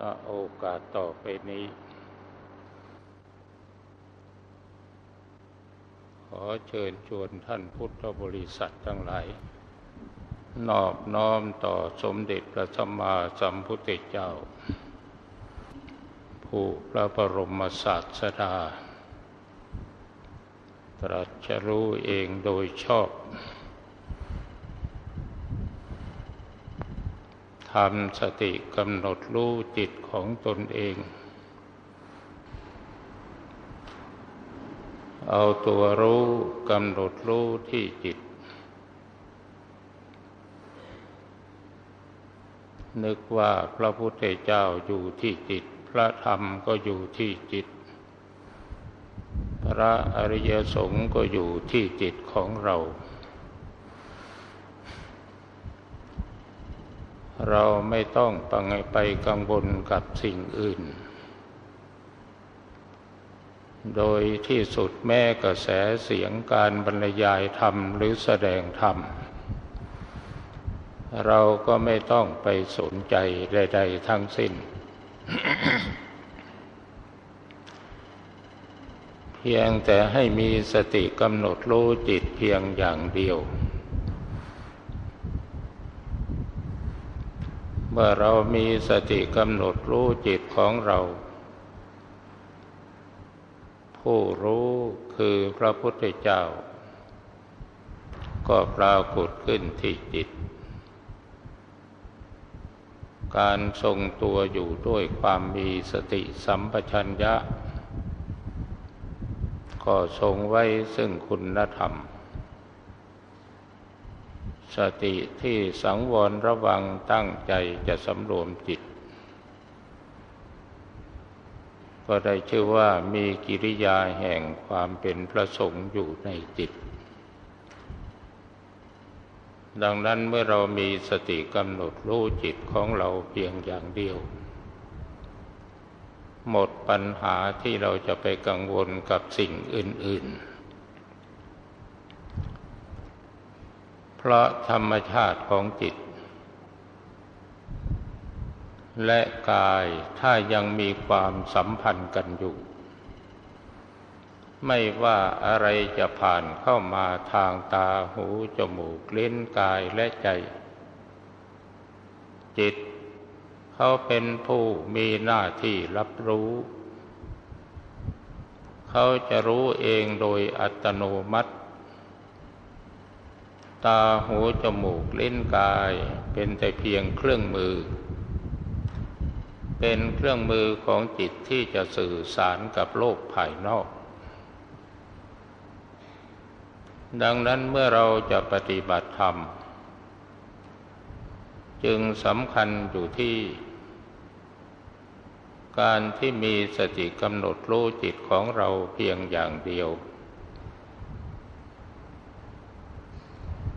ณโอกาสต่อไปนี้ ขอเชิญชวนท่านพุทธบริษัททั้งหลาย นอบน้อมต่อสมเด็จพระสัมมาสัมพุทธเจ้า ผู้พระบรมศาสดาตรัสรู้เองโดยชอบำสติกำหนดรู้จิตของตนเอง เอาตัวรู้กำหนดรู้ที่จิต นึกว่าพระพุทธเจ้าอยู่ที่จิต พระธรรมก็อยู่ที่จิต พระอริยสงฆ์ก็อยู่ที่จิตของเรา เราไม่ต้องปังไปกังวลกับสิ่งอื่น โดยที่สุดแม้กระแสเสียงการบรรยายธรรมหรือแสดงธรรม เราก็ไม่ต้องไปสนใจใด ๆ ทั้งสิ้น เพียงแต่ให้มีสติกำหนดรู้จิตเพียงอย่างเดียว มื่อเรามีสติกำหนดรู้จิตของเรา ผู้รู้คือพระพุทธเจ้า ก็ปรากฏขึ้นที่จิต การทรงตัวอยู่ด้วยความมีสติสัมปชัญญะ ก็ทรงไว้ซึ่งคุณธรรม สติที่สังวรระวังตั้งใจจะสำรวมจิต ก็ได้ชื่อว่ามีกิริยาแห่งความเป็นพระสงฆ์อยู่ในจิต ดังนั้นเมื่อเรามีสติกำหนดรู้จิตของเราเพียงอย่างเดียว หมดปัญหาที่เราจะไปกังวลกับสิ่งอื่น ๆ พราะธรรมชาติของจิต และกายถ้ายังมีความสัมพันธ์กันอยู่ ไม่ว่าอะไรจะผ่านเข้ามาทางตาหูจมูกลิ้นกายและใจ จิต เขาเป็นผู้มีหน้าที่รับรู้ เขาจะรู้เองโดยอัตโนมัติ ตาหูจมูกเล่นกาย เป็นแต่เพียงเครื่องมือ เป็นเครื่องมือของจิตที่จะสื่อสารกับโลกภายนอก ดังนั้นเมื่อเราจะปฏิบัติธรรม จึงสำคัญอยู่ที่ การที่มีสติกำหนดรู้จิตของเราเพียงอย่างเดียว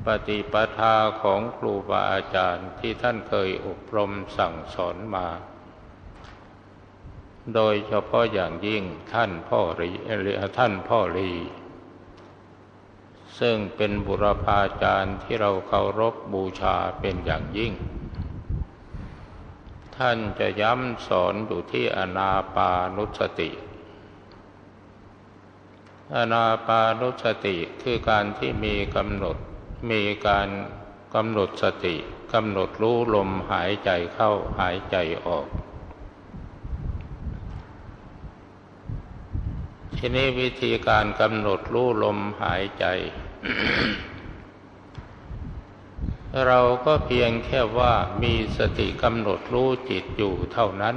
ปฏิปทาของครูบาอาจารย์ที่ท่านเคยอบรมสั่งสอนมา โดยเฉพาะอย่างยิ่งท่านพ่อรีท่านพ่อรี ซึ่งเป็นบุรพาจารย์ที่เราเคารพบูชาเป็นอย่างยิ่ง ท่านจะย้ำสอนอยู่ที่อนาปานุสติอนาปานุสติคือการที่มีกำหนด มีการกำหนดสติกำหนดรู้ลมหายใจเข้าหายใจออก ทีนี้วิธีการกำหนดรู้ลมหายใจ เราก็เพียงแค่ว่ามีสติกำหนดรู้จิตอยู่เท่านั้น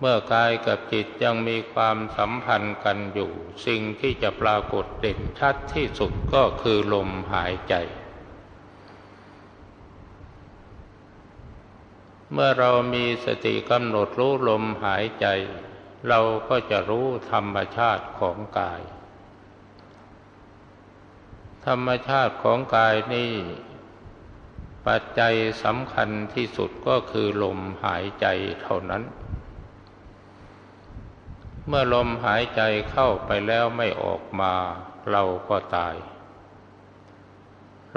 เมื่อกายกับจิตยังมีความสัมพันธ์กันอยู่ สิ่งที่จะปรากฏเด่นชัดที่สุดก็คือลมหายใจ เมื่อเรามีสติกำหนดรู้ลมหายใจ เราก็จะรู้ธรรมชาติของกาย ธรรมชาติของกายนี่ ปัจจัยสำคัญที่สุดก็คือลมหายใจเท่านั้น เมื่อลมหายใจเข้าไปแล้วไม่ออกมา เราก็ตาย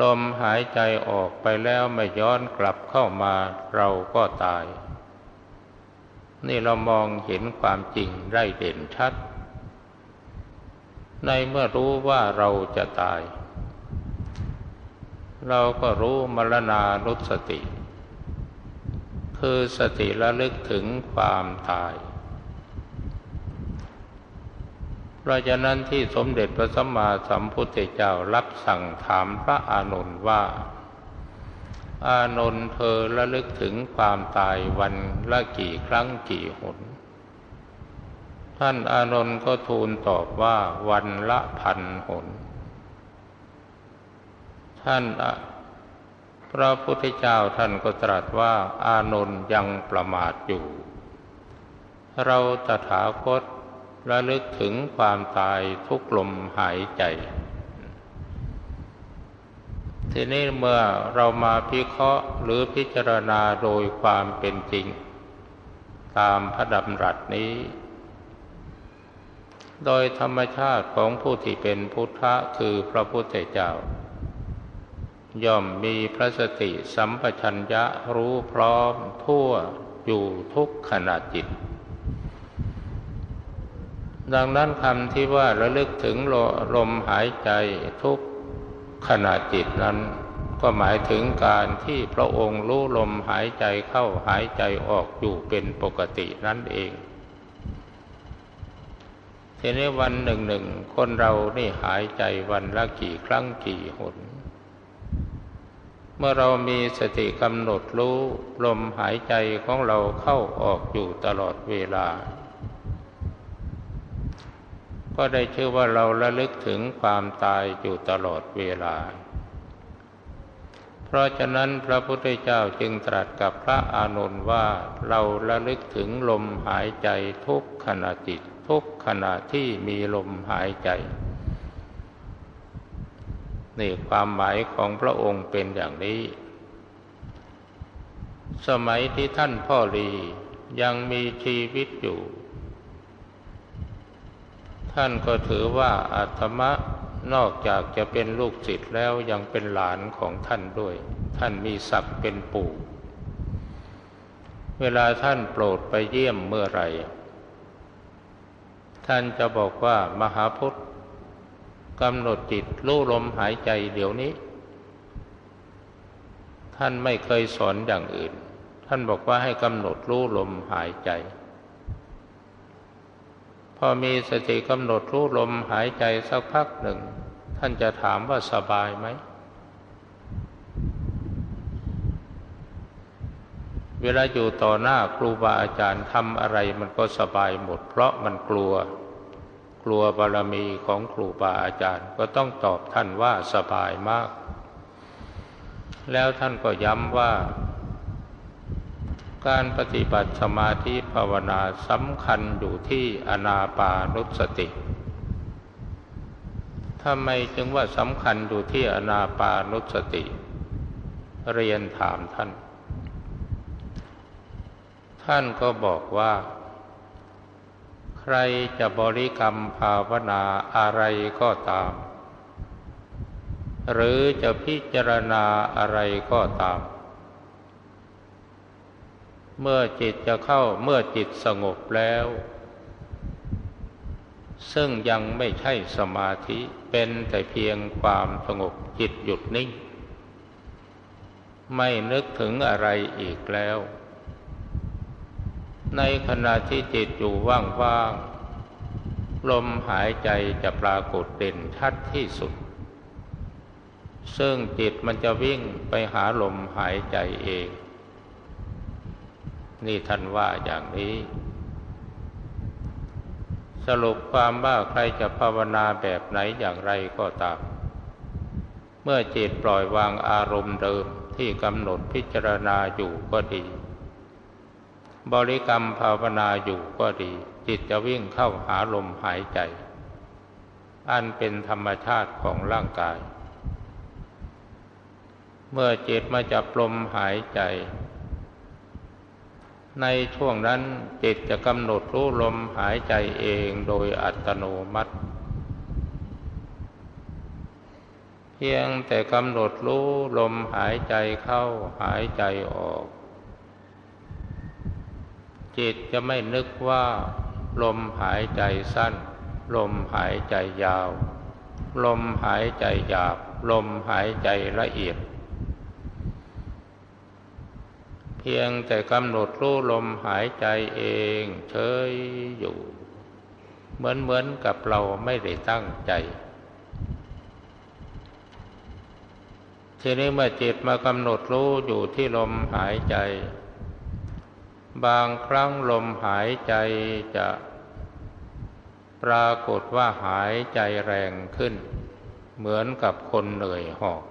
ลมหายใจออกไปแล้วไม่ย้อนกลับเข้ามาเราก็ตาย นี่เรามองเห็นความจริงได้เด่นชัด ในเมื่อรู้ว่าเราจะตาย เราก็รู้มรณานุสติ คือสติระลึกถึงความตาย เพราะฉะนั้นที่สมเด็จพระสัมมาสัมพุทธเจ้ารับสั่งถามพระอานนท์ว่า อานนท์เธอระลึกถึงความตายวันละกี่ครั้งกี่หน ท่านอานนท์ก็ทูลตอบว่าวันละพันหน ท่านพระพุทธเจ้าท่านก็ตรัสว่าอานนท์ยังประมาทอยู่ เราตถาคต ระลึกถึงความตายทุกลมหายใจ ทีนี้เมื่อเรามาพิเคราะห์หรือพิจารณาโดยความเป็นจริง ตามพระดำรัสนี้ โดยธรรมชาติของผู้ที่เป็นพุทธะคือพระพุทธเจ้า ย่อมมีพระสติสัมปชัญญะรู้พร้อมทั่วอยู่ทุกขณะจิต ดังนั้นคำที่ว่าระลึกถึงลมหายใจทุกขณะจิตนั้น ก็หมายถึงการที่พระองค์รู้ลมหายใจเข้าหายใจออกอยู่เป็นปกตินั่นเองทีนี้วันหนึ่งหนึ่งคนเรานี่หายใจวันละกี่ครั้งกี่หน เมื่อเรามีสติกำหนดรู้ลมหายใจของเราเข้าออกอยู่ตลอดเวลา ก็ได้ชื่อว่าเราระลึกถึงความตายอยู่ตลอดเวลา เพราะฉะนั้นพระพุทธเจ้าจึงตรัสกับพระอานนท์ว่าเราระลึกถึงลมหายใจทุกขณะจิต ทุกขณะที่มีลมหายใจนี่ความหมายของพระองค์เป็นอย่างนี้ สมัยที่ท่านพ่อรียังมีชีวิตอยู่ ท่านก็ถือว่าอาตมะนอกจากจะเป็นลูกศิษย์แล้วยังเป็นหลานของท่านด้วย ท่านมีศักดิ์เป็นปู่เวลาท่านโปรดไปเยี่ยมเมื่อไรท่านจะบอกว่ามหาพุทธกำหนดจิตรู้ลมหายใจเดี๋ยวนี้ ท่านไม่เคยสอนอย่างอื่น ท่านบอกว่าให้กำหนดรู้ลมหายใจ พอมีสติกำหนดรู้ลมหายใจสักพักหนึ่ง ท่านจะถามว่าสบายไหม เวลาอยู่ต่อหน้าครูบาอาจารย์ทำอะไรมันก็สบายหมด เพราะมันกลัว กลัวบารมีของครูบาอาจารย์ ก็ต้องตอบท่านว่าสบายมาก แล้วท่านก็ย้ำว่า การปฏิบัติสมาธิภาวนาสำคัญอยู่ที่อนาปานุสติทำไมจึงว่าสำคัญอยู่ที่อนาปานุสติ เรียนถามท่าน ท่านก็บอกว่า ใครจะบริกรรมภาวนาอะไรก็ตาม หรือจะพิจารณาอะไรก็ตาม เมื่อจิตจะเข้าเมื่อจิตสงบแล้ว ซึ่งยังไม่ใช่สมาธิเป็นแต่เพียงความสงบจิตหยุดนิ่ง ไม่นึกถึงอะไรอีกแล้ว ในขณะที่จิตอยู่ว่างๆลมหายใจจะปรากฏเด่นชัดที่สุด ซึ่งจิตมันจะวิ่งไปหาลมหายใจเอง นี่ท่านว่าอย่างนี้ สรุปความว่าใครจะภาวนาแบบไหนอย่างไรก็ตาม เมื่อจิตปล่อยวางอารมณ์เดิมที่กำหนดพิจารณาอยู่ก็ดี บริกรรมภาวนาอยู่ก็ดี จิตจะวิ่งเข้าหาลมหายใจ อันเป็นธรรมชาติของร่างกาย เมื่อจิตมาจับลมหายใจ ในช่วงนั้นจิตจะกำหนดรู้ลมหายใจเองโดยอัตโนมัติพพียงแต่กำหนดรู้ลมหายใจเข้าหายใจออก จิตจะไม่นึกว่า ลมหายใจสั้น ลมหายใจยาว ลมหายใจหยาบ ลมหายใจละเอียด เพียงแต่กำหนดรู้ลมหายใจเองเฉยอยู่ เหมือนเหมือนกับเราไม่ได้ตั้งใจ ทีนี้เมื่อจิตมากำหนดรู้อยู่ที่ลมหายใจ บางครั้งลมหายใจจะปรากฏว่าหายใจแรงขึ้น เหมือนกับคนเหนื่อยหอบ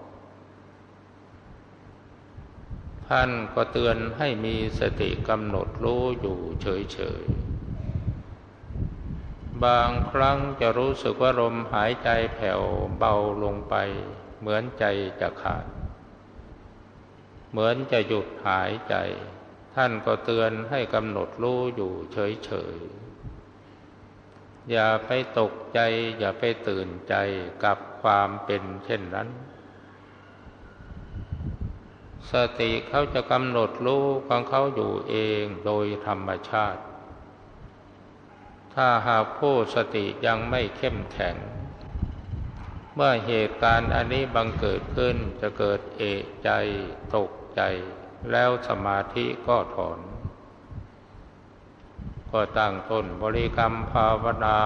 ท่านก็เตือนให้มีสติกำหนดรู้อยู่เฉยๆ บางครั้งจะรู้สึกว่าลมหายใจแผ่วเบาลงไป เหมือนใจจะขาด เหมือนจะหยุดหายใจ ท่านก็เตือนให้กำหนดรู้อยู่เฉยๆอย่าไปตกใจอย่าไปตื่นใจกับความเป็นเช่นนั้น สติเขาจะกำหนดรู้ของเขาอยู่เองโดยธรรมชาติ ถ้าหากผู้สติยังไม่เข้มแข็ง เมื่อเหตุการณ์อันนี้บังเกิดขึ้นจะเกิดเอกใจ ตกใจ แล้วสมาธิก็ถอน ก็ตั้งต้นบริกรรมภาวนา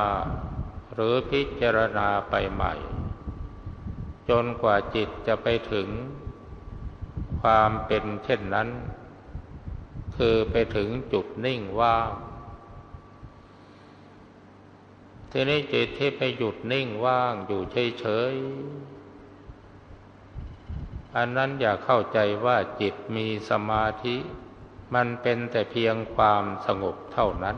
หรือพิจารณาไปใหม่ จนกว่าจิตจะไปถึง ความเป็นเช่นนั้น คือไปถึงจุดนิ่งว่างทีนี้จิตที่ไปหยุดนิ่งว่างอยู่เฉยๆ อันนั้นอย่าเข้าใจว่าจิตมีสมาธิ มันเป็นแต่เพียงความสงบเท่านั้น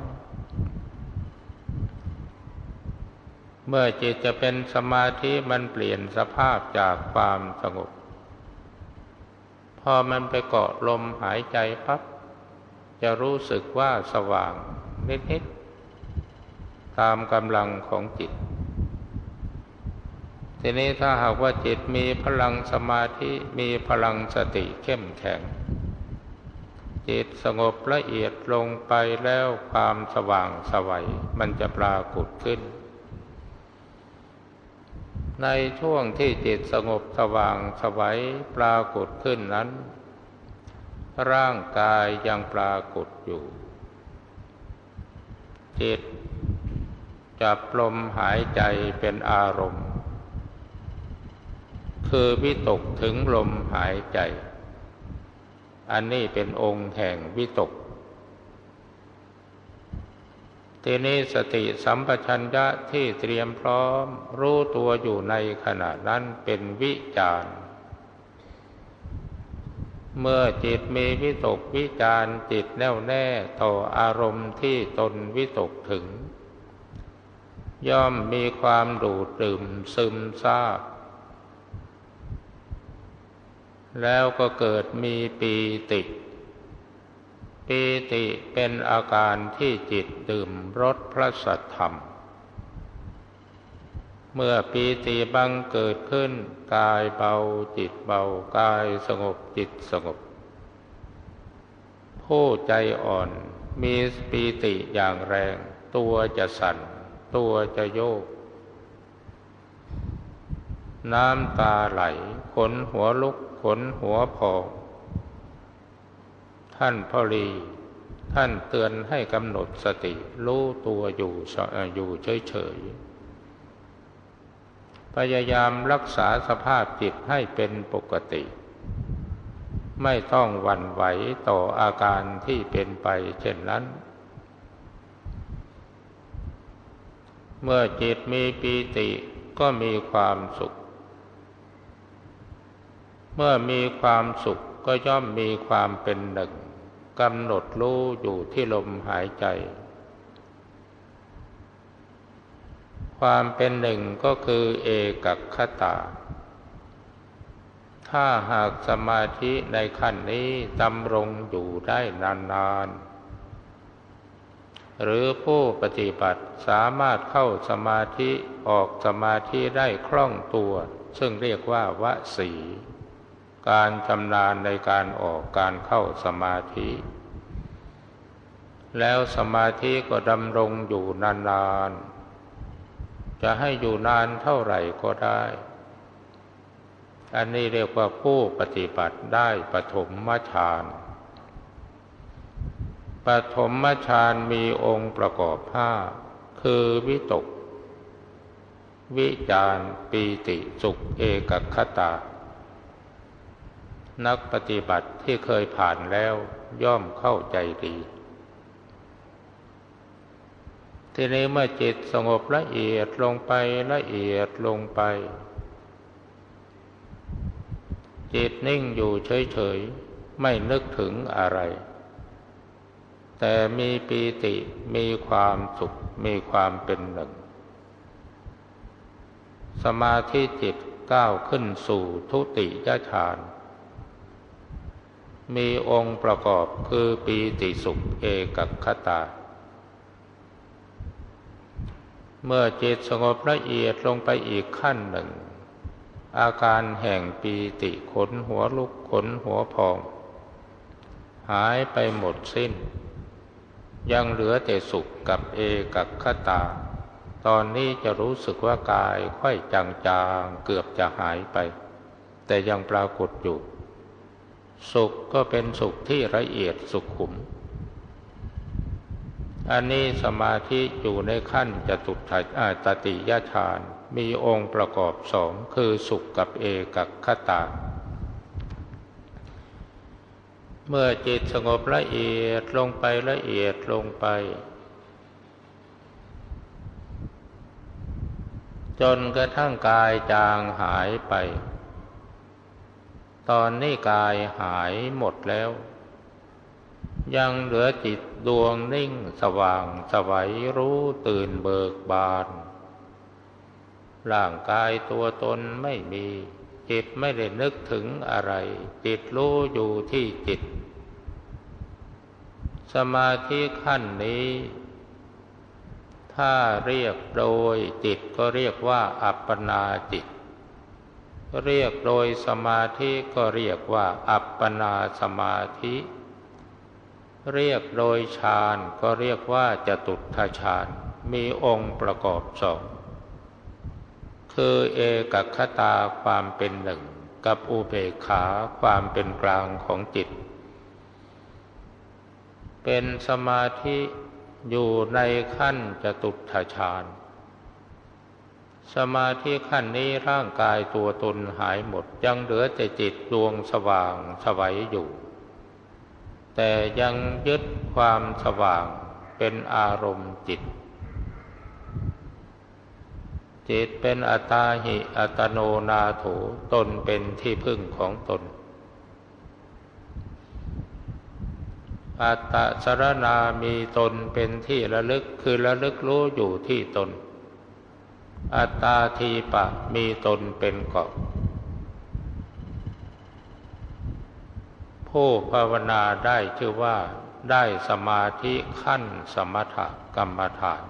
เมื่อจิตจะเป็นสมาธิมันเปลี่ยนสภาพจากความสงบ พอมันไปเกาะลมหายใจปั๊บจะรู้สึกว่าสว่างนิดๆตามกำลังของจิต ทีนี้ถ้าหากว่าจิตมีพลังสมาธิมีพลังสติเข้มแข็ง จิตสงบละเอียดลงไปแล้วความสว่างสวัยมันจะปรากฏขึ้น ในช่วงที่จิตสงบสว่างสวัยปรากฏขึ้นนั้น ร่างกายยังปรากฏอยู่ จิตจับลมหายใจเป็นอารมณ์ คือวิตกถึงลมหายใจ อันนี้เป็นองค์แห่งวิตก ทีนี้สติสัมปชัญญะที่เตรียมพร้อม รู้ตัวอยู่ในขณะนั้นเป็นวิจารเมื่อจิตมีวิตกวิจารจิตแน่วแน่ต่ออารมณ์ที่ตนวิตกถึง ย่อมมีความดูดดื่มซึมซาบ แล้วก็เกิดมีปีติ ปีติเป็นอาการที่จิตดื่มรสพระสัทธรรม เมื่อปีติบังเกิดขึ้น กายเบาจิตเบากายสงบจิตสงบ ผู้ใจอ่อนมีปีติอย่างแรง ตัวจะสั่น ตัวจะโยก น้ำตาไหล ขนหัวลุก ขนหัวพอง ท่านพ่อรีท่านเตือนให้กำหนดสติ รู้ตัวอยู่อยู่เฉยๆ พยายามรักษาสภาพจิตให้เป็นปกติ ไม่ต้องหวั่นไหวต่ออาการที่เป็นไปเช่นนั้น เมื่อจิตมีปีติก็มีความสุข เมื่อมีความสุขก็ย่อมมีความเป็นหนึ่ง กำหนดรู้อยู่ที่ลมหายใจ ความเป็นหนึ่งก็คือเอกคตา ถ้าหากสมาธิในขั้นนี้ดำรงอยู่ได้นานๆ หรือผู้ปฏิบัติสามารถเข้าสมาธิออกสมาธิได้คล่องตัว ซึ่งเรียกว่าวสี การชำนาญในการออกการเข้าสมาธิ แล้วสมาธิก็ดำรงอยู่นานๆ จะให้อยู่นานเท่าไหร่ก็ได้ อันนี้เรียกว่าผู้ปฏิบัติได้ปฐมฌานปฐมฌานมีองค์ประกอบห้าคือวิตก วิจารปีติสุขเอกคตา นักปฏิบัติที่เคยผ่านแล้วย่อมเข้าใจดี ทีนี้เมื่อจิตสงบละเอียดลงไปละเอียดลงไป จิตนิ่งอยู่เฉยๆ ไม่นึกถึงอะไร แต่มีปีติมีความสุขมีความเป็นหนึ่ง สมาธิจิตก้าวขึ้นสู่ทุติยฌาน มีองค์ประกอบคือปีติสุขเอกคตา เมื่อจิตสงบละเอียดลงไปอีกขั้นหนึ่ง อาการแห่งปีติขนหัวลุกขนหัวพอง หายไปหมดสิ้น ยังเหลือแต่สุขกับเอกับขตา ตอนนี้จะรู้สึกว่ากายค่อยจางๆเกือบจะหายไป แต่ยังปรากฏอยู่ สุขก็เป็นสุขที่ละเอียดสุขขุม อันนี้สมาธิอยู่ในขั้นจะตุถาตติยฌานมีองค์ประกอบสองคือสุขกับเอกับขตา เมื่อจิตสงบละเอียดลงไปละเอียดลงไป จนกระทั่งกายจางหายไป ตอนนี้กายหายหมดแล้ว ยังเหลือจิตดวงนิ่งสว่างสวัยรู้ตื่นเบิกบาน ร่างกายตัวตนไม่มี จิตไม่ได้นึกถึงอะไร จิตรู้อยู่ที่จิต สมาธิขั้นนี้ ถ้าเรียกโดยจิตก็เรียกว่าอัปปนาจิต เรียกโดยสมาธิก็เรียกว่าอัปปนาสมาธิ เรียกโดยฌานก็เรียกว่าจตุทฌานมีองค์ประกอบสองคือเอกคตาความเป็นหนึ่ง กับอุเบกขาความเป็นกลางของจิต เป็นสมาธิอยู่ในขั้นจตุถฌาน สมาธิขั้นนี้ร่างกายตัวตนหายหมดยังเหลือแต่จิตดวงสว่างสวัยอยู่ แต่ยังยึดความสว่างเป็นอารมณ์จิต จิตเป็นอัตาหิอัตโนนาโถตนเป็นที่พึ่งของตน อัตตสรณามีตนเป็นที่ระลึกคือระลึกรู้อยู่ที่ตน อัตตาทีปะมีตนเป็นเกาะผู้ภาวนาได้ชื่อว่าได้สมาธิขั้นสมถกรรมฐาน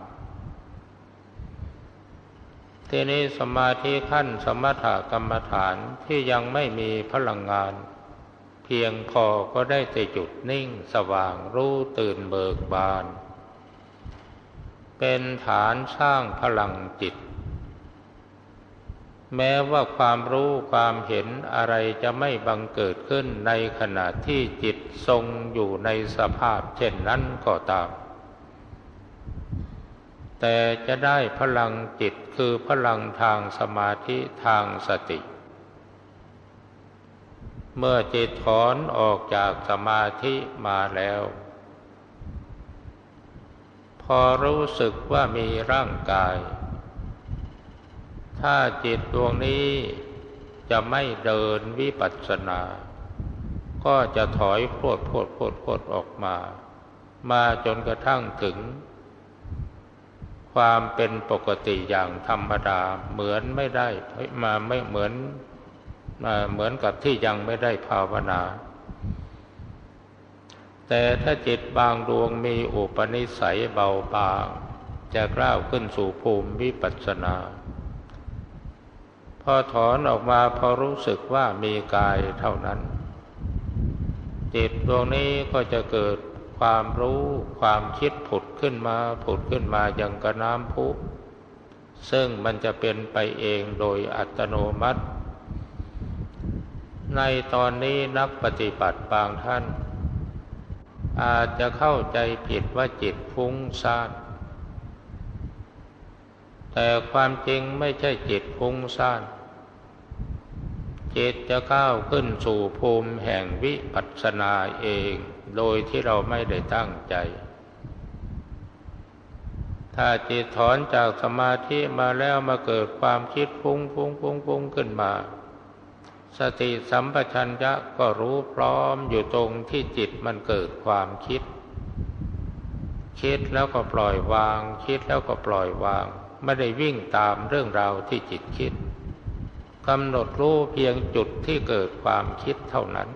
ทีนี้สมาธิขั้นสมถกรรมฐานที่ยังไม่มีพลังงาน เพียงพอก็ได้แต่จุดนิ่งสว่างรู้ตื่นเบิกบาน เป็นฐานสร้างพลังจิต แม้ว่าความรู้ความเห็นอะไรจะไม่บังเกิดขึ้นในขณะที่จิตทรงอยู่ในสภาพเช่นนั้นก็ตาม แต่จะได้พลังจิตคือพลังทางสมาธิทางสติ เมื่อจิตถอนออกจากสมาธิมาแล้ว พอรู้สึกว่ามีร่างกาย ถ้าจิตดวงนี้จะไม่เดินวิปัสสนา ก็จะถอยพวดพวดพวดพวดออกมา มาจนกระทั่งถึง ความเป็นปกติอย่างธรรมดาเหมือนไม่ได้มาไม่เหมือนมาเหมือนกับที่ยังไม่ได้ภาวนา แต่ถ้าจิตบางดวงมีอุปนิสัยเบาบาง จะกล้าวขึ้นสู่ภูมิวิปัสสนา พอถอนออกมาพอรู้สึกว่ามีกายเท่านั้น จิตดวงนี้ก็จะเกิดความรู้ความคิดผุดขึ้นมาผุดขึ้นมาอย่างกระน้ำพุ ซึ่งมันจะเป็นไปเองโดยอัตโนมัติ ในตอนนี้นักปฏิบัติบางท่าน อาจจะเข้าใจผิดว่าจิตฟุ้งซ่านแต่ความจริงไม่ใช่จิตฟุ้งซ่าน จิตจะก้าวขึ้นสู่ภูมิแห่งวิปัสสนาเอง โดยที่เราไม่ได้ตั้งใจ ถ้าจิตถอนจากสมาธิมาแล้วมาเกิดความคิดฟุ้งฟุ้งฟุ้งฟุ้งขึ้นมา สติสัมปชัญญะก็รู้พร้อมอยู่ตรงที่จิตมันเกิดความคิด คิดแล้วก็ปล่อยวาง คิดแล้วก็ปล่อยวาง ไม่ได้วิ่งตามเรื่องราวที่จิตคิด กำหนดรู้เพียงจุดที่เกิดความคิดเท่านั้น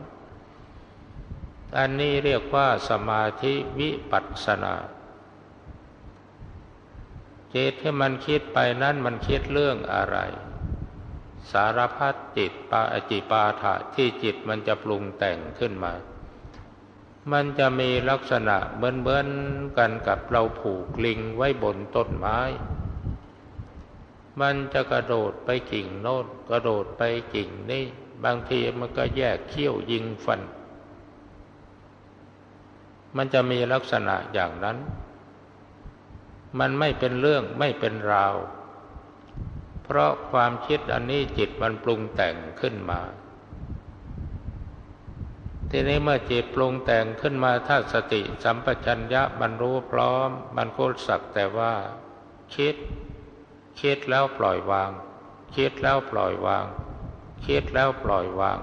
อันนี้เรียกว่าสมาธิวิปัสสนาจิตที่มันคิดไปนั้นมันคิดเรื่องอะไร สารพัดจิตปาอจิปาถะที่จิตมันจะปรุงแต่งขึ้นมา มันจะมีลักษณะเหมือนๆกันกับเราผูกลิงไว้บนต้นไม้ มันจะกระโดดไปกิ่งโน้นกระโดดไปกิ่งนี่บางทีมันก็แยกเขี้ยวยิงฟัน มันจะมีลักษณะอย่างนั้น มันไม่เป็นเรื่องไม่เป็นราว เพราะความคิดอันนี้จิตมันปรุงแต่งขึ้นมาทีนี้เมื่อจิตปรุงแต่งขึ้นมาถ้าสติสัมปชัญญะมันรู้พร้อม มันก็สักแต่ว่า คิด คิดแล้วปล่อยวาง คิดแล้วปล่อยวาง คิดแล้วปล่อยวาง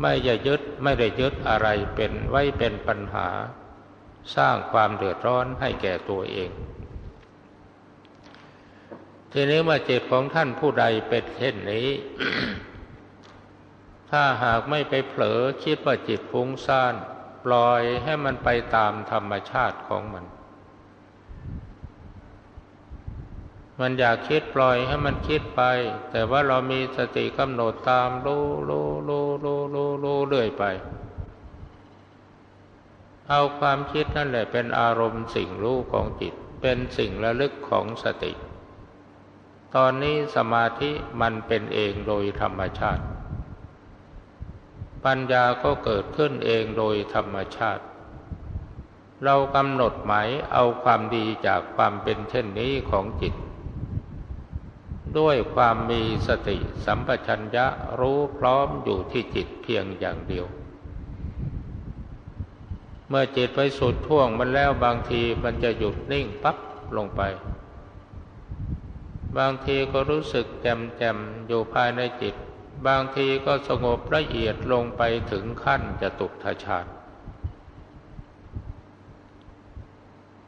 ไม่จะยึดไม่ได้ยึดอะไรเป็นไว้เป็นปัญหา สร้างความเดือดร้อนให้แก่ตัวเอง ทีนี้เมื่อจิตของท่านผู้ใดเป็นเช่นนี้ ถ้าหากไม่ไปเผลอคิดว่าจิตฟุ้งซ่าน ปล่อยให้มันไปตามธรรมชาติของมัน มันอยากคิดปล่อยให้มันคิดไป แต่ว่าเรามีสติกำหนดตามรู้รู้รู้รู้รู้รู้เรื่อยไป เอาความคิดนั่นแหละเป็นอารมณ์สิ่งรู้ของจิต เป็นสิ่งระลึกของสติ ตอนนี้สมาธิมันเป็นเองโดยธรรมชาติ ปัญญาก็เกิดขึ้นเองโดยธรรมชาติเรากำหนดหมายเอาความดีจากความเป็นเช่นนี้ของจิต ด้วยความมีสติสัมปชัญญะรู้พร้อมอยู่ที่จิตเพียงอย่างเดียว เมื่อจิตไปสุดท่วงมันแล้วบางทีมันจะหยุดนิ่งปั๊บลงไป บางทีก็รู้สึกแจ่มแจ่มอยู่ภายในจิต บางทีก็สงบละเอียดลงไปถึงขั้นจะตุกทชาติ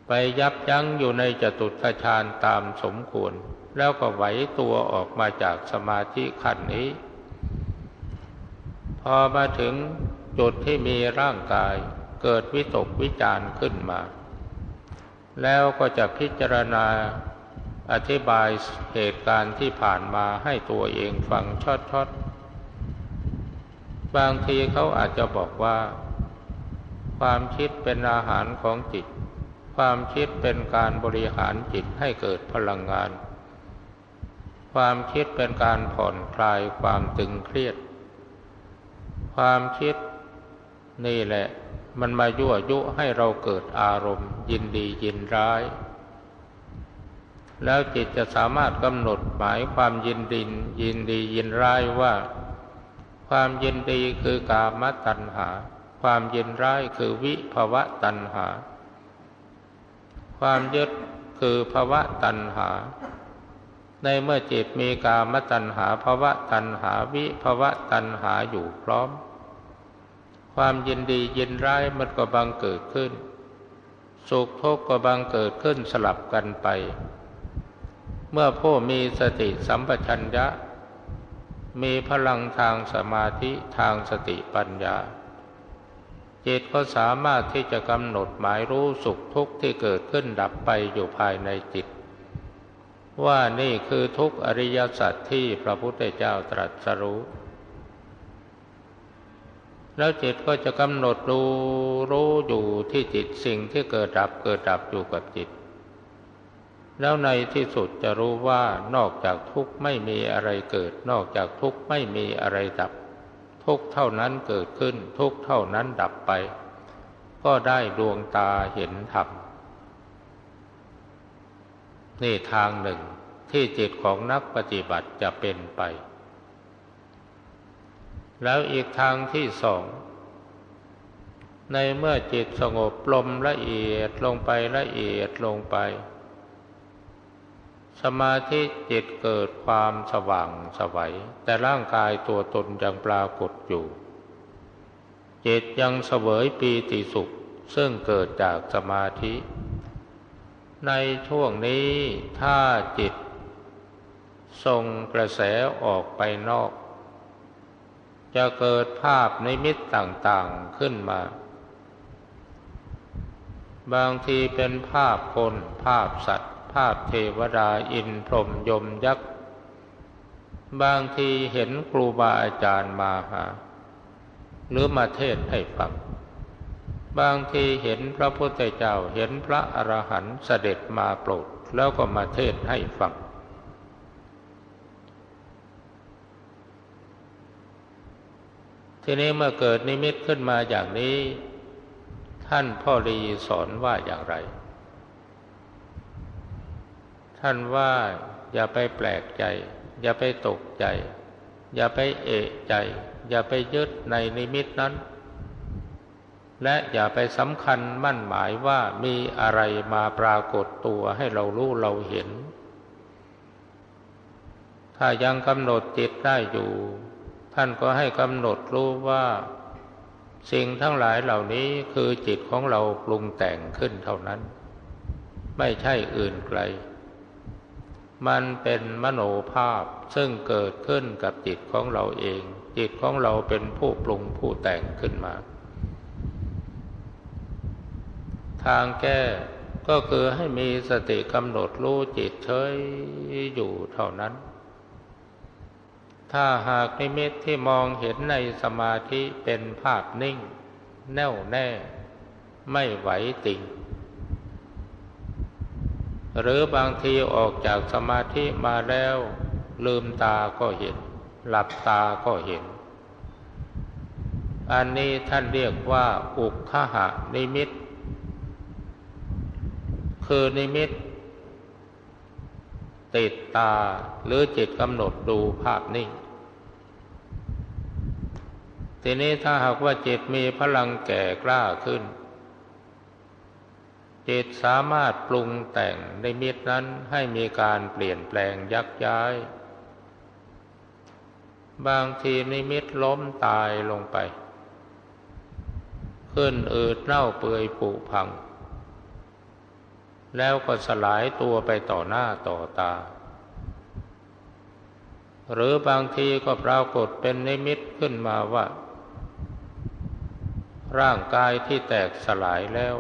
ไปยับยั้งอยู่ในจตุทชาญตามสมควร แล้วก็ไหวตัวออกมาจากสมาธิขั้นนี้ พอมาถึงจุดที่มีร่างกายเกิดวิตกวิจารขึ้นมา แล้วก็จะพิจารณาอธิบายเหตุการณ์ที่ผ่านมาให้ตัวเองฟังชดชดบางทีเขาอาจจะบอกว่า ความคิดเป็นอาหารของจิต ความคิดเป็นการบริหารจิตให้เกิดพลังงาน ความคิดเป็นการผ่อนคลายความตึงเครียด ความคิดนี่แหละ มันมายั่วยุให้เราเกิดอารมณ์ ยินดียินร้าย แล้วจิตจะสามารถกำหนดหมายความยินดียินดียินร้ายว่า ความยินดีคือกามตัณหา ความยินร้ายคือวิภวะตัณหา ความยึดคือภวะตัณหา ในเมื่อจิตมีกามตัณหาภวะตัณหาวิภวะตัณหาอยู่พร้อม ความยินดียินร้ายมันก็บังเกิดขึ้น สุขทุกข์ก็บังเกิดขึ้นสลับกันไป เมื่อผู้มีสติสัมปชัญญะ มีพลังทางสมาธิทางสติปัญญา จิตก็สามารถที่จะกำหนดหมายรู้สุขทุกข์ที่เกิดขึ้นดับไปอยู่ภายในจิต ว่านี่คือทุกอริยสัจที่พระพุทธเจ้าตรัสรู้ แล้วจิตก็จะกำหนดดูรู้อยู่ที่จิตสิ่งที่เกิดดับเกิดดับอยู่กับจิต แล้วในที่สุดจะรู้ว่านอกจากทุกข์ไม่มีอะไรเกิด นอกจากทุกข์ไม่มีอะไรดับ ทุกเท่านั้นเกิดขึ้น ทุกเท่านั้นดับไป ก็ได้ดวงตาเห็นธรรม นี่ทางหนึ่งที่จิตของนักปฏิบัติจะเป็นไป แล้วอีกทางที่สอง ในเมื่อจิตสงบลมละเอียดลงไปละเอียดลงไป สมาธิจิตเกิดความสว่างสวัย แต่ร่างกายตัวตนยังปรากฏอยู่ จิตยังเสวยปีติสุขซึ่งเกิดจากสมาธิ ในช่วงนี้ถ้าจิตส่งกระแสออกไปนอก จะเกิดภาพในมิตต่างๆขึ้นมา บางทีเป็นภาพคน ภาพสัตว์ ภาพเทวดาอินพรหมยมยักษ์ บางทีเห็นครูบาอาจารย์มาหา หรือมาเทศให้ฟัง บางทีเห็นพระพุทธเจ้าเห็นพระอรหันต์เสด็จมาโปรดแล้วก็มาเทศให้ฟัง ทีนี้เมื่อเกิดนิมิตขึ้นมาอย่างนี้ ท่านพ่อรีสอนว่าอย่างไร ท่านว่าอย่าไปแปลกใจ อย่าไปตกใจ อย่าไปเอะใจ อย่าไปยึดในนิมิตนั้น และอย่าไปสำคัญมั่นหมายว่ามีอะไรมาปรากฏตัวให้เรารู้เราเห็น ถ้ายังกำหนดจิตได้อยู่ ท่านก็ให้กำหนดรู้ว่า สิ่งทั้งหลายเหล่านี้คือจิตของเราปรุงแต่งขึ้นเท่านั้น ไม่ใช่อื่นไกล มันเป็นมโนภาพซึ่งเกิดขึ้นกับจิตของเราเอง จิตของเราเป็นผู้ปรุงผู้แต่งขึ้นมา ทางแก้ก็คือให้มีสติกำหนดรู้จิตเฉยอยู่เท่านั้น ถ้าหากนิมิตที่มองเห็นในสมาธิเป็นภาพนิ่ง แน่วแน่ ไม่ไหวติ่ง หรือบางทีออกจากสมาธิมาแล้ว ลืมตาก็เห็น หลับตาก็เห็น อันนี้ท่านเรียกว่า อุกขหะนิมิต คือนิมิต ติดตาหรือจิตกำหนดดูภาพนิ่ง ทีนี้ถ้าหากว่าจิตมีพลังแก่กล้าขึ้น จิตสามารถปรุงแต่งนิมิตนั้นให้มีการเปลี่ยนแปลงยักย้าย บางทีนิมิตล้มตายลงไป ขึ้นอืดเน่าเปื่อยผุพัง แล้วก็สลายตัวไปต่อหน้าต่อตา หรือบางทีก็ปรากฏเป็นนิมิตขึ้นมาว่า ร่างกายที่แตกสลายแล้ว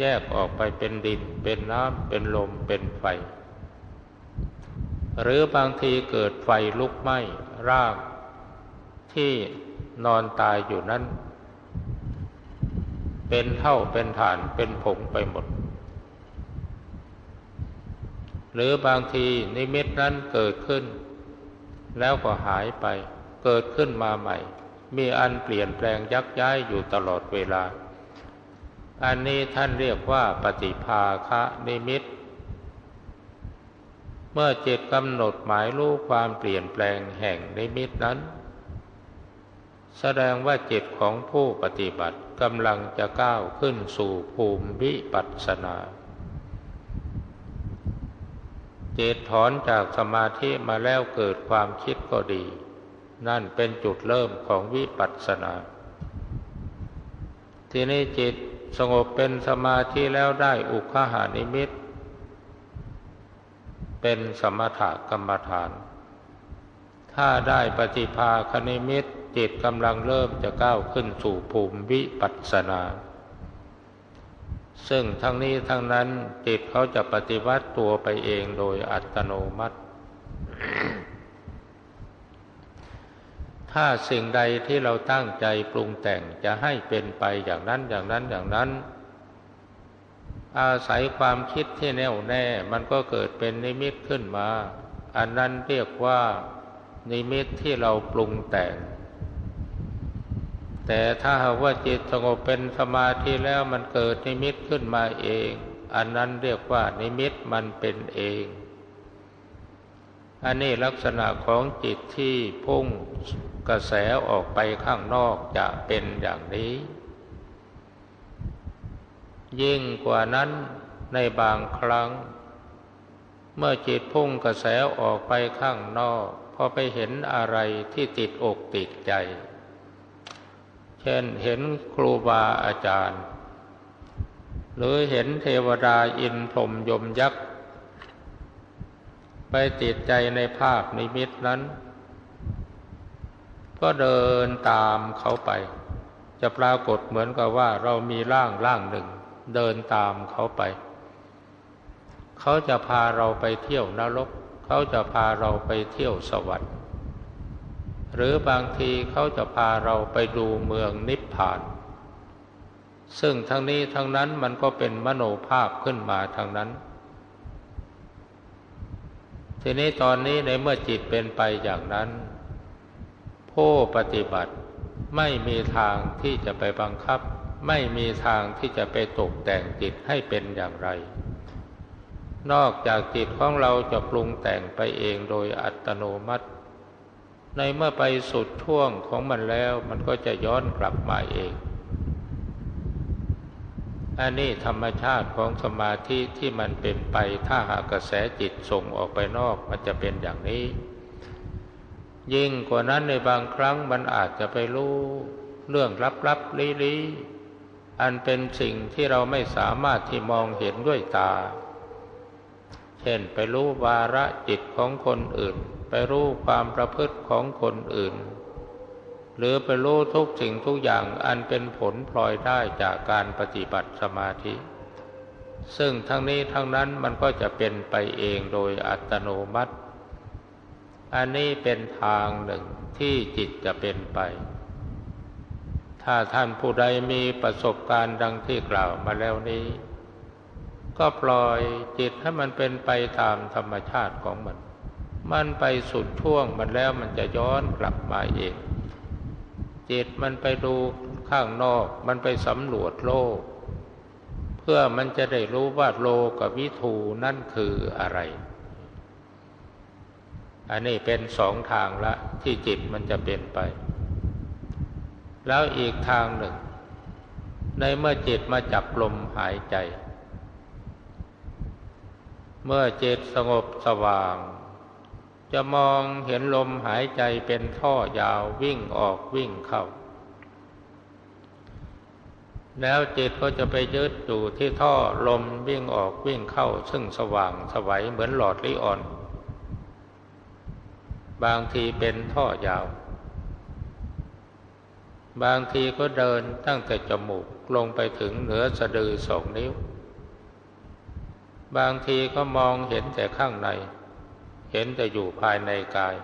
แยกออกไปเป็นดิน เป็นน้ำเป็นลมเป็นไฟ หรือบางทีเกิดไฟลุกไหม้ร่าง ที่นอนตายอยู่นั้น เป็นเท่าเป็นฐานเป็นผงไปหมด หรือบางทีนิมิตนั้นเกิดขึ้น แล้วก็หายไป เกิดขึ้นมาใหม่ มีอันเปลี่ยนแปลงยักย้ายอยู่ตลอดเวลา อันนี้ท่านเรียกว่าปฏิภาคะนิมิต เมื่อจิตกำหนดหมายรู้ความเปลี่ยนแปลงแห่งนิมิตนั้น แสดงว่าจิตของผู้ปฏิบัติกำลังจะก้าวขึ้นสู่ภูมิวิปัสสนา จิตถอนจากสมาธิมาแล้วเกิดความคิดก็ดี นั่นเป็นจุดเริ่มของวิปัสสนา ทีนี้จิตสงบเป็นสมาธิแล้วได้อุคหานิมิต เป็นสมถกรรมฐาน ถ้าได้ปฏิภาคนิมิตจิตกำลังเริ่มจะก้าวขึ้นสู่ภูมิวิปัสสนา ซึ่งทั้งนี้ทั้งนั้นจิตเขาจะปฏิวัติตัวไปเองโดยอัตโนมัติ ถ้าสิ่งใดที่เราตั้งใจปรุงแต่งจะให้เป็นไปอย่างนั้นอย่างนั้นอย่างนั้น อาศัยความคิดที่แน่วแน่มันก็เกิดเป็นนิมิตขึ้นมา อันนั้นเรียกว่านิมิตที่เราปรุงแต่ง แต่ถ้าหากว่าจิตสงบเป็นสมาธิแล้วมันเกิดนิมิตขึ้นมาเอง อันนั้นเรียกว่านิมิตมันเป็นเอง อันนี้ลักษณะของจิตที่พุ่งกระแสออกไปข้างนอกจะเป็นอย่างนี้ ยิ่งกว่านั้นในบางครั้ง เมื่อจิตพุ่งกระแสออกไปข้างนอกพอไปเห็นอะไรที่ติดอกติดใจ เช่นเห็นครูบาอาจารย์ หรือเห็นเทวดาอินพรมยมยักษ์ ไปติดใจในภาพนิมิตนั้น ก็เดินตามเขาไป จะปรากฏเหมือนกับว่าเรามีร่างร่างหนึ่ง เดินตามเขาไป เขาจะพาเราไปเที่ยวนรก เขาจะพาเราไปเที่ยวสวรรค์ หรือบางทีเขาจะพาเราไปดูเมืองนิพพาน ซึ่งทั้งนี้ทั้งนั้นมันก็เป็นมโนภาพขึ้นมาทางนั้น ทีนี้ตอนนี้ในเมื่อจิตเป็นไปอย่างนั้น ผู้ปฏิบัติไม่มีทางที่จะไปบังคับ ไม่มีทางที่จะไปตกแต่งจิตให้เป็นอย่างไร นอกจากจิตของเราจะปรุงแต่งไปเองโดยอัตโนมัติ ในเมื่อไปสุดท่วงของมันแล้วมันก็จะย้อนกลับมาเอง อันนี้ธรรมชาติของสมาธิที่มันเป็นไปถ้าหากกระแสจิตส่งออกไปนอกมันจะเป็นอย่างนี้ ยิ่งกว่านั้นในบางครั้งมันอาจจะไปรู้เรื่องลับๆลี้ๆอันเป็นสิ่งที่เราไม่สามารถที่มองเห็นด้วยตา เช่นไปรู้วาระจิตของคนอื่น ไปรู้ความประพฤติของคนอื่น หรือไปรู้ทุกสิ่งทุกอย่างอันเป็นผลพลอยได้จากการปฏิบัติสมาธิ ซึ่งทั้งนี้ทั้งนั้นมันก็จะเป็นไปเองโดยอัตโนมัติ อันนี้เป็นทางหนึ่งที่จิตจะเป็นไป ถ้าท่านผู้ใดมีประสบการณ์ดังที่กล่าวมาแล้วนี้ ก็ปล่อยจิตให้มันเป็นไปตามธรรมชาติของมัน มันไปสุดท่วงมันแล้วมันจะย้อนกลับมาเอง จิตมันไปดูข้างนอก มันไปสำรวจโลก เพื่อมันจะได้รู้ว่าโลกับวิถูนั่นคืออะไร อันนี้เป็นสองทางละที่จิตมันจะเป็นไป แล้วอีกทางหนึ่ง ในเมื่อจิตมาจับลมหายใจ เมื่อจิตสงบสว่าง จะมองเห็นลมหายใจเป็นท่อยาววิ่งออกวิ่งเข้า แล้วจิตก็จะไปยึดอยู่ที่ท่อลมวิ่งออกวิ่งเข้า ซึ่งสว่างสวัยเหมือนหลอดลิออน บางทีเป็นท่อยาว บางทีก็เดินตั้งแต่จมูกลงไปถึงเหนือสะดือสองนิ้ว บางทีก็มองเห็นแต่ข้างใน เห็นแต่อยู่ภายในกาย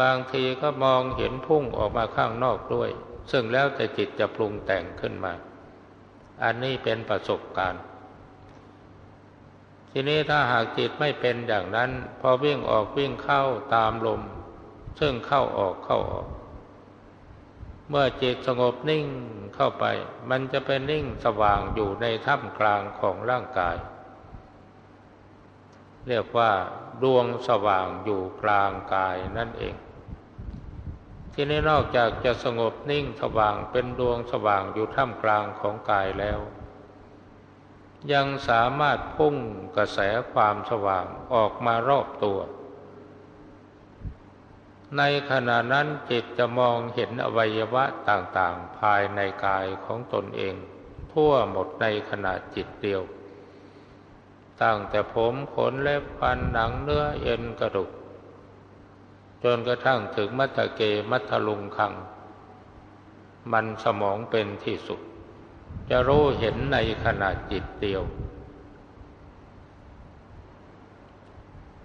บางทีก็มองเห็นพุ่งออกมาข้างนอกด้วย ซึ่งแล้วแต่จิตจะปรุงแต่งขึ้นมา อันนี้เป็นประสบการณ์ ทีนี้ถ้าหากจิตไม่เป็นอย่างนั้น พอวิ่งออกวิ่งเข้าตามลม ซึ่งเข้าออกเข้าออก เมื่อจิตสงบนิ่งเข้าไป มันจะเป็นนิ่งสว่างอยู่ในท่ามกลางของร่างกาย เรียกว่าดวงสว่างอยู่กลางกายนั่นเอง ที่นี้นอกจากจะสงบนิ่งสว่างเป็นดวงสว่างอยู่ท่ามกลางของกายแล้ว ยังสามารถพุ่งกระแสความสว่างออกมารอบตัว ในขณะนั้นจิตจะมองเห็นอวัยวะต่างๆ ภายในกายของตนเอง ทั่วหมดในขณะจิตเดียว ตั้งแต่ผมขนเล็บฟันหนังเนื้อเอ็นกระดูก จนกระทั่งถึงมัตเกมัทลุงคัง มันสมองเป็นที่สุด จะรู้เห็นในขณะจิตเดียว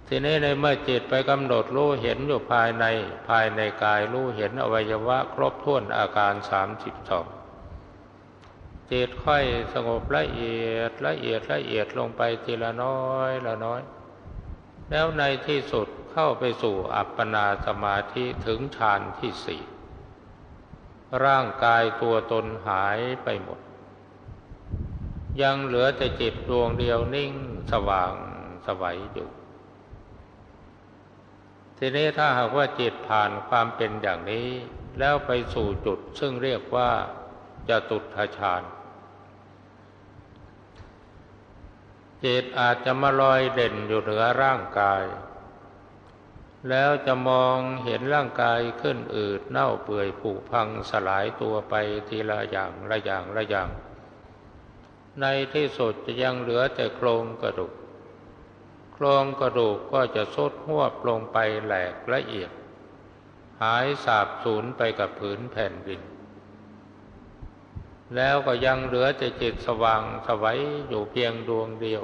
ทีนี้ในเมื่อจิตไปกำหนดรู้เห็นอยู่ภายในภายในกายรู้เห็นอวัยวะครบถ้วนอาการสามสิบสอง จิตค่อยสงบละเอียดละเอียดละเอียดลงไปทีละน้อยละน้อย แล้วในที่สุดเข้าไปสู่อัปปนาสมาธิถึงฌานที่สี่ร่างกายตัวตนหายไปหมด ยังเหลือแต่จิตดวงเดียวนิ่งสว่างสวัยอยู่ ทีนี้ถ้าหากว่าจิตผ่านความเป็นอย่างนี้ แล้วไปสู่จุดซึ่งเรียกว่าจะตุทฌาน จิตอาจจะมาลอยเด่นอยู่เหนือร่างกาย แล้วจะมองเห็นร่างกายขึ้นอืดเน่าเปื่อยผุพังสลายตัวไปทีละอย่างละอย่างละอย่าง ในที่สุดจะยังเหลือแต่โครงกระดูก โครงกระดูกก็จะสุดหัวบลงไปแหลกละเอียด หายสาบสูญไปกับผืนแผ่นดิน แล้วก็ยังเหลือแต่จิตสว่างสวัยอยู่เพียงดวงเดียว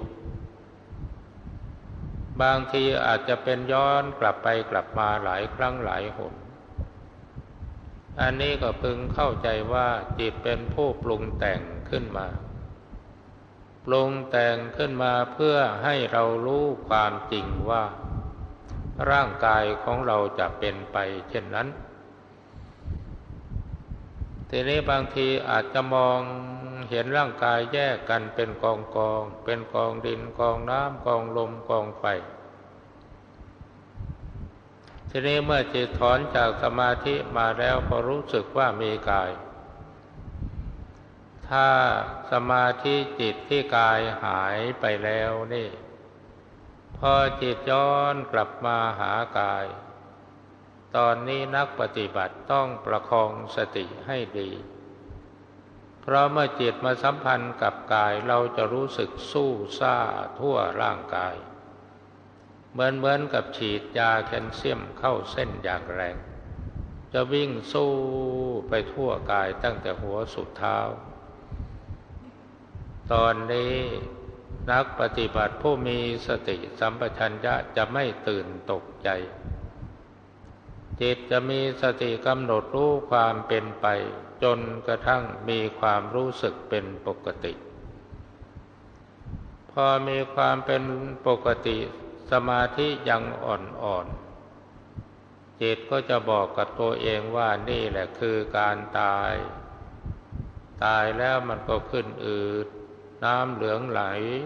บางทีอาจจะเป็นย้อนกลับไปกลับมาหลายครั้งหลายหน อันนี้ก็พึงเข้าใจว่าจิตเป็นผู้ปรุงแต่งขึ้นมา ปรุงแต่งขึ้นมาเพื่อให้เรารู้ความจริงว่า ร่างกายของเราจะเป็นไปเช่นนั้น ทีนี้บางทีอาจจะมองเห็นร่างกายแยกกันเป็นกองกอง เป็นกองดินกองน้ำกองลมกองไฟทีนี้เมื่อจิตถอนจากสมาธิมาแล้วพอรู้สึกว่ามีกาย ถ้าสมาธิจิตที่กายหายไปแล้วนี่ พอจิตย้อนกลับมาหากาย ตอนนี้นักปฏิบัติต้องประคองสติให้ดี เพราะเมื่อจิตมาสัมพันธ์กับกายเราจะรู้สึกสู้ซ่าทั่วร่างกาย เหมือนเหมือนกับฉีดยาแคลเซียมเข้าเส้นอย่างแรง จะวิ่งสู้ไปทั่วกายตั้งแต่หัวสุดเท้า ตอนนี้นักปฏิบัติผู้มีสติสัมปชัญญะจะไม่ตื่นตกใจ จิตจะมีสติกำหนดรู้ความเป็นไป จนกระทั่งมีความรู้สึกเป็นปกติ พอมีความเป็นปกติสมาธิยังอ่อนๆจิตก็จะบอกกับตัวเองว่านี่แหละคือการตาย ตายแล้วมันก็ขึ้นอืดน้ำเหลืองไหล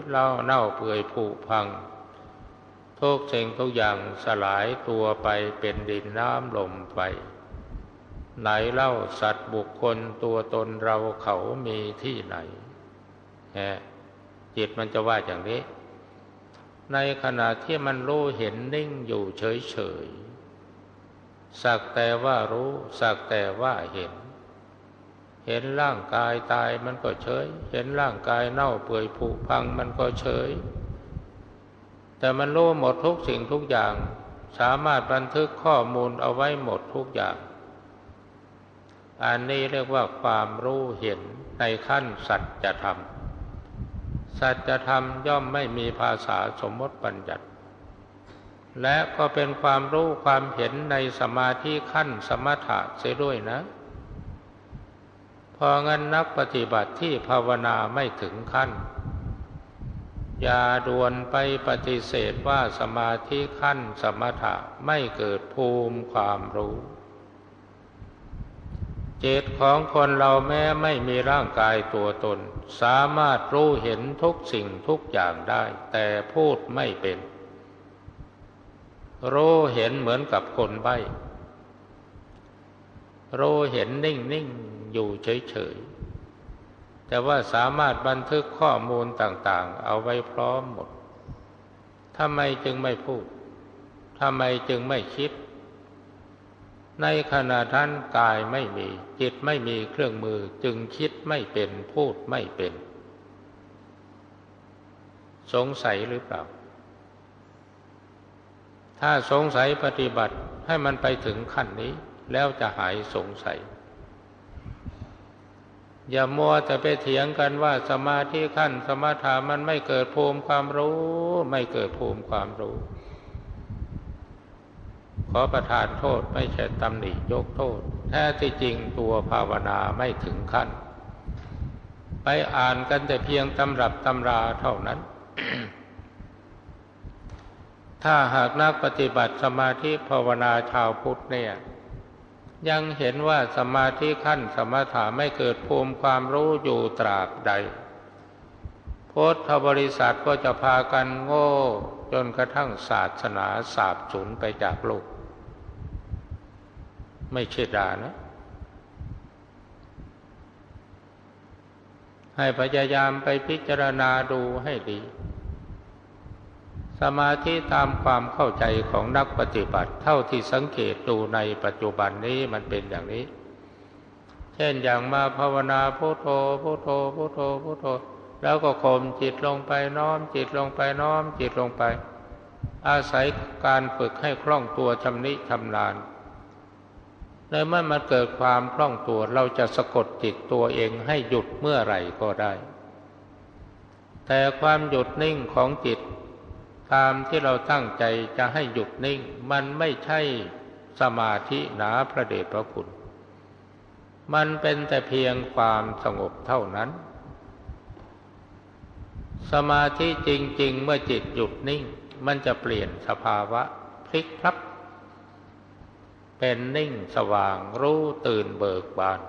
เล่าเน่าเปื่อยผุพัง ทุกสิ่งทุกอย่างสลายตัวไปเป็นดินน้ำลมไป ไหนเล่าสัตว์บุคคลตัวตนเราเขามีที่ไหนแฮจิตมันจะว่าอย่างนี้ ในขณะที่มันรู้เห็นนิ่งอยู่เฉยๆ สักแต่ว่ารู้ สักแต่ว่าเห็น เห็นร่างกายตายมันก็เฉย เห็นร่างกายเน่าเปื่อยผุพังมันก็เฉย แต่มันรู้หมดทุกสิ่งทุกอย่าง สามารถบันทึกข้อมูลเอาไว้หมดทุกอย่าง อันนี้เรียกว่าความรู้เห็นในขั้นสัจธรรม สัจธรรมย่อมไม่มีภาษาสมมติบัญญัติ และก็เป็นความรู้ความเห็นในสมาธิขั้นสมถะเสียด้วยนะพองั้นนักปฏิบัติที่ภาวนาไม่ถึงขั้น อย่าด่วนไปปฏิเสธว่าสมาธิขั้นสมถะไม่เกิดภูมิความรู้ เจตของคนเราแม้ไม่มีร่างกายตัวตน สามารถรู้เห็นทุกสิ่งทุกอย่างได้ แต่พูดไม่เป็น รู้เห็นเหมือนกับคนใบ้รู้เห็นนิ่ง ๆ อยู่เฉย ๆ แต่ว่าสามารถบันทึกข้อมูลต่างๆ เอาไว้พร้อมหมดทำไมจึงไม่พูดทำไมจึงไม่คิด ในขณะท่านกายไม่มี จิตไม่มีเครื่องมือจึงคิดไม่เป็นพูดไม่เป็น สงสัยหรือเปล่า ถ้าสงสัยปฏิบัติให้มันไปถึงขั้นนี้แล้วจะหายสงสัย อย่ามัวแต่ไปเถียงกันว่าสมาธิขั้นสมถะมันไม่เกิดภูมิความรู้ ไม่เกิดภูมิความรู้ ขอประทานโทษไม่ใช่ตำหนิยกโทษ แท้ที่จริงตัวภาวนาไม่ถึงขั้น ไปอ่านกันแต่เพียงตำรับตำราเท่านั้น ถ้าหากนักปฏิบัติสมาธิภาวนาชาวพุทธเนี่ย ยังเห็นว่าสมาธิขั้นสมถะไม่เกิดภูมิความรู้อยู่ตราบใดโพุทธบริษัทก็จะพากันโง่จนกระทั่งศาสนาสาบสูญไปจากโลก ไม่ใช่ดานะ ให้พยายามไปพิจารณาดูให้ดี สมาธิตามความเข้าใจของนักปฏิบัติ เท่าที่สังเกตดูในปัจจุบันนี้มันเป็นอย่างนี้ เช่นอย่างมาภาวนาพุโทโธพุโทโธพุโทโธพุโทโธ แล้วก็ข่มจิตลงไปน้อมจิตลงไปน้อมจิตลงไป อาศัยการฝึกให้คล่องตัวชำนิชำนาญในเมื่อมันเกิดความคล่องตัวเราจะสะกดจิตตัวเองให้หยุดเมื่อไหร่ก็ได้ แต่ความหยุดนิ่งของจิต ตามที่เราตั้งใจจะให้หยุดนิ่ง มันไม่ใช่สมาธิหนาพระเดชพระคุณ มันเป็นแต่เพียงความสงบเท่านั้น สมาธิจริง ๆ เมื่อจิตหยุดนิ่ง มันจะเปลี่ยนสภาวะพลิกพลับ เป็นนิ่งสว่างรู้ตื่นเบิกบาน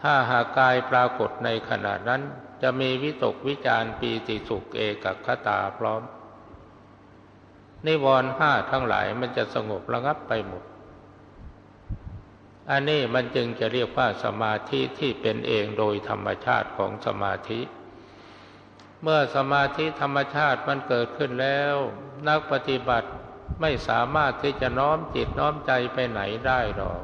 ถ้าหากกายปรากฏในขณะนั้น จะมีวิตกวิจารปีติสุขเอกคตาพร้อม นิวรณ์ห้าทั้งหลายมันจะสงบระงับไปหมด อันนี้มันจึงจะเรียกว่าสมาธิที่เป็นเองโดยธรรมชาติของสมาธิ เมื่อสมาธิธรรมชาติมันเกิดขึ้นแล้ว นักปฏิบัติไม่สามารถที่จะน้อมจิตน้อมใจไปไหนได้หรอก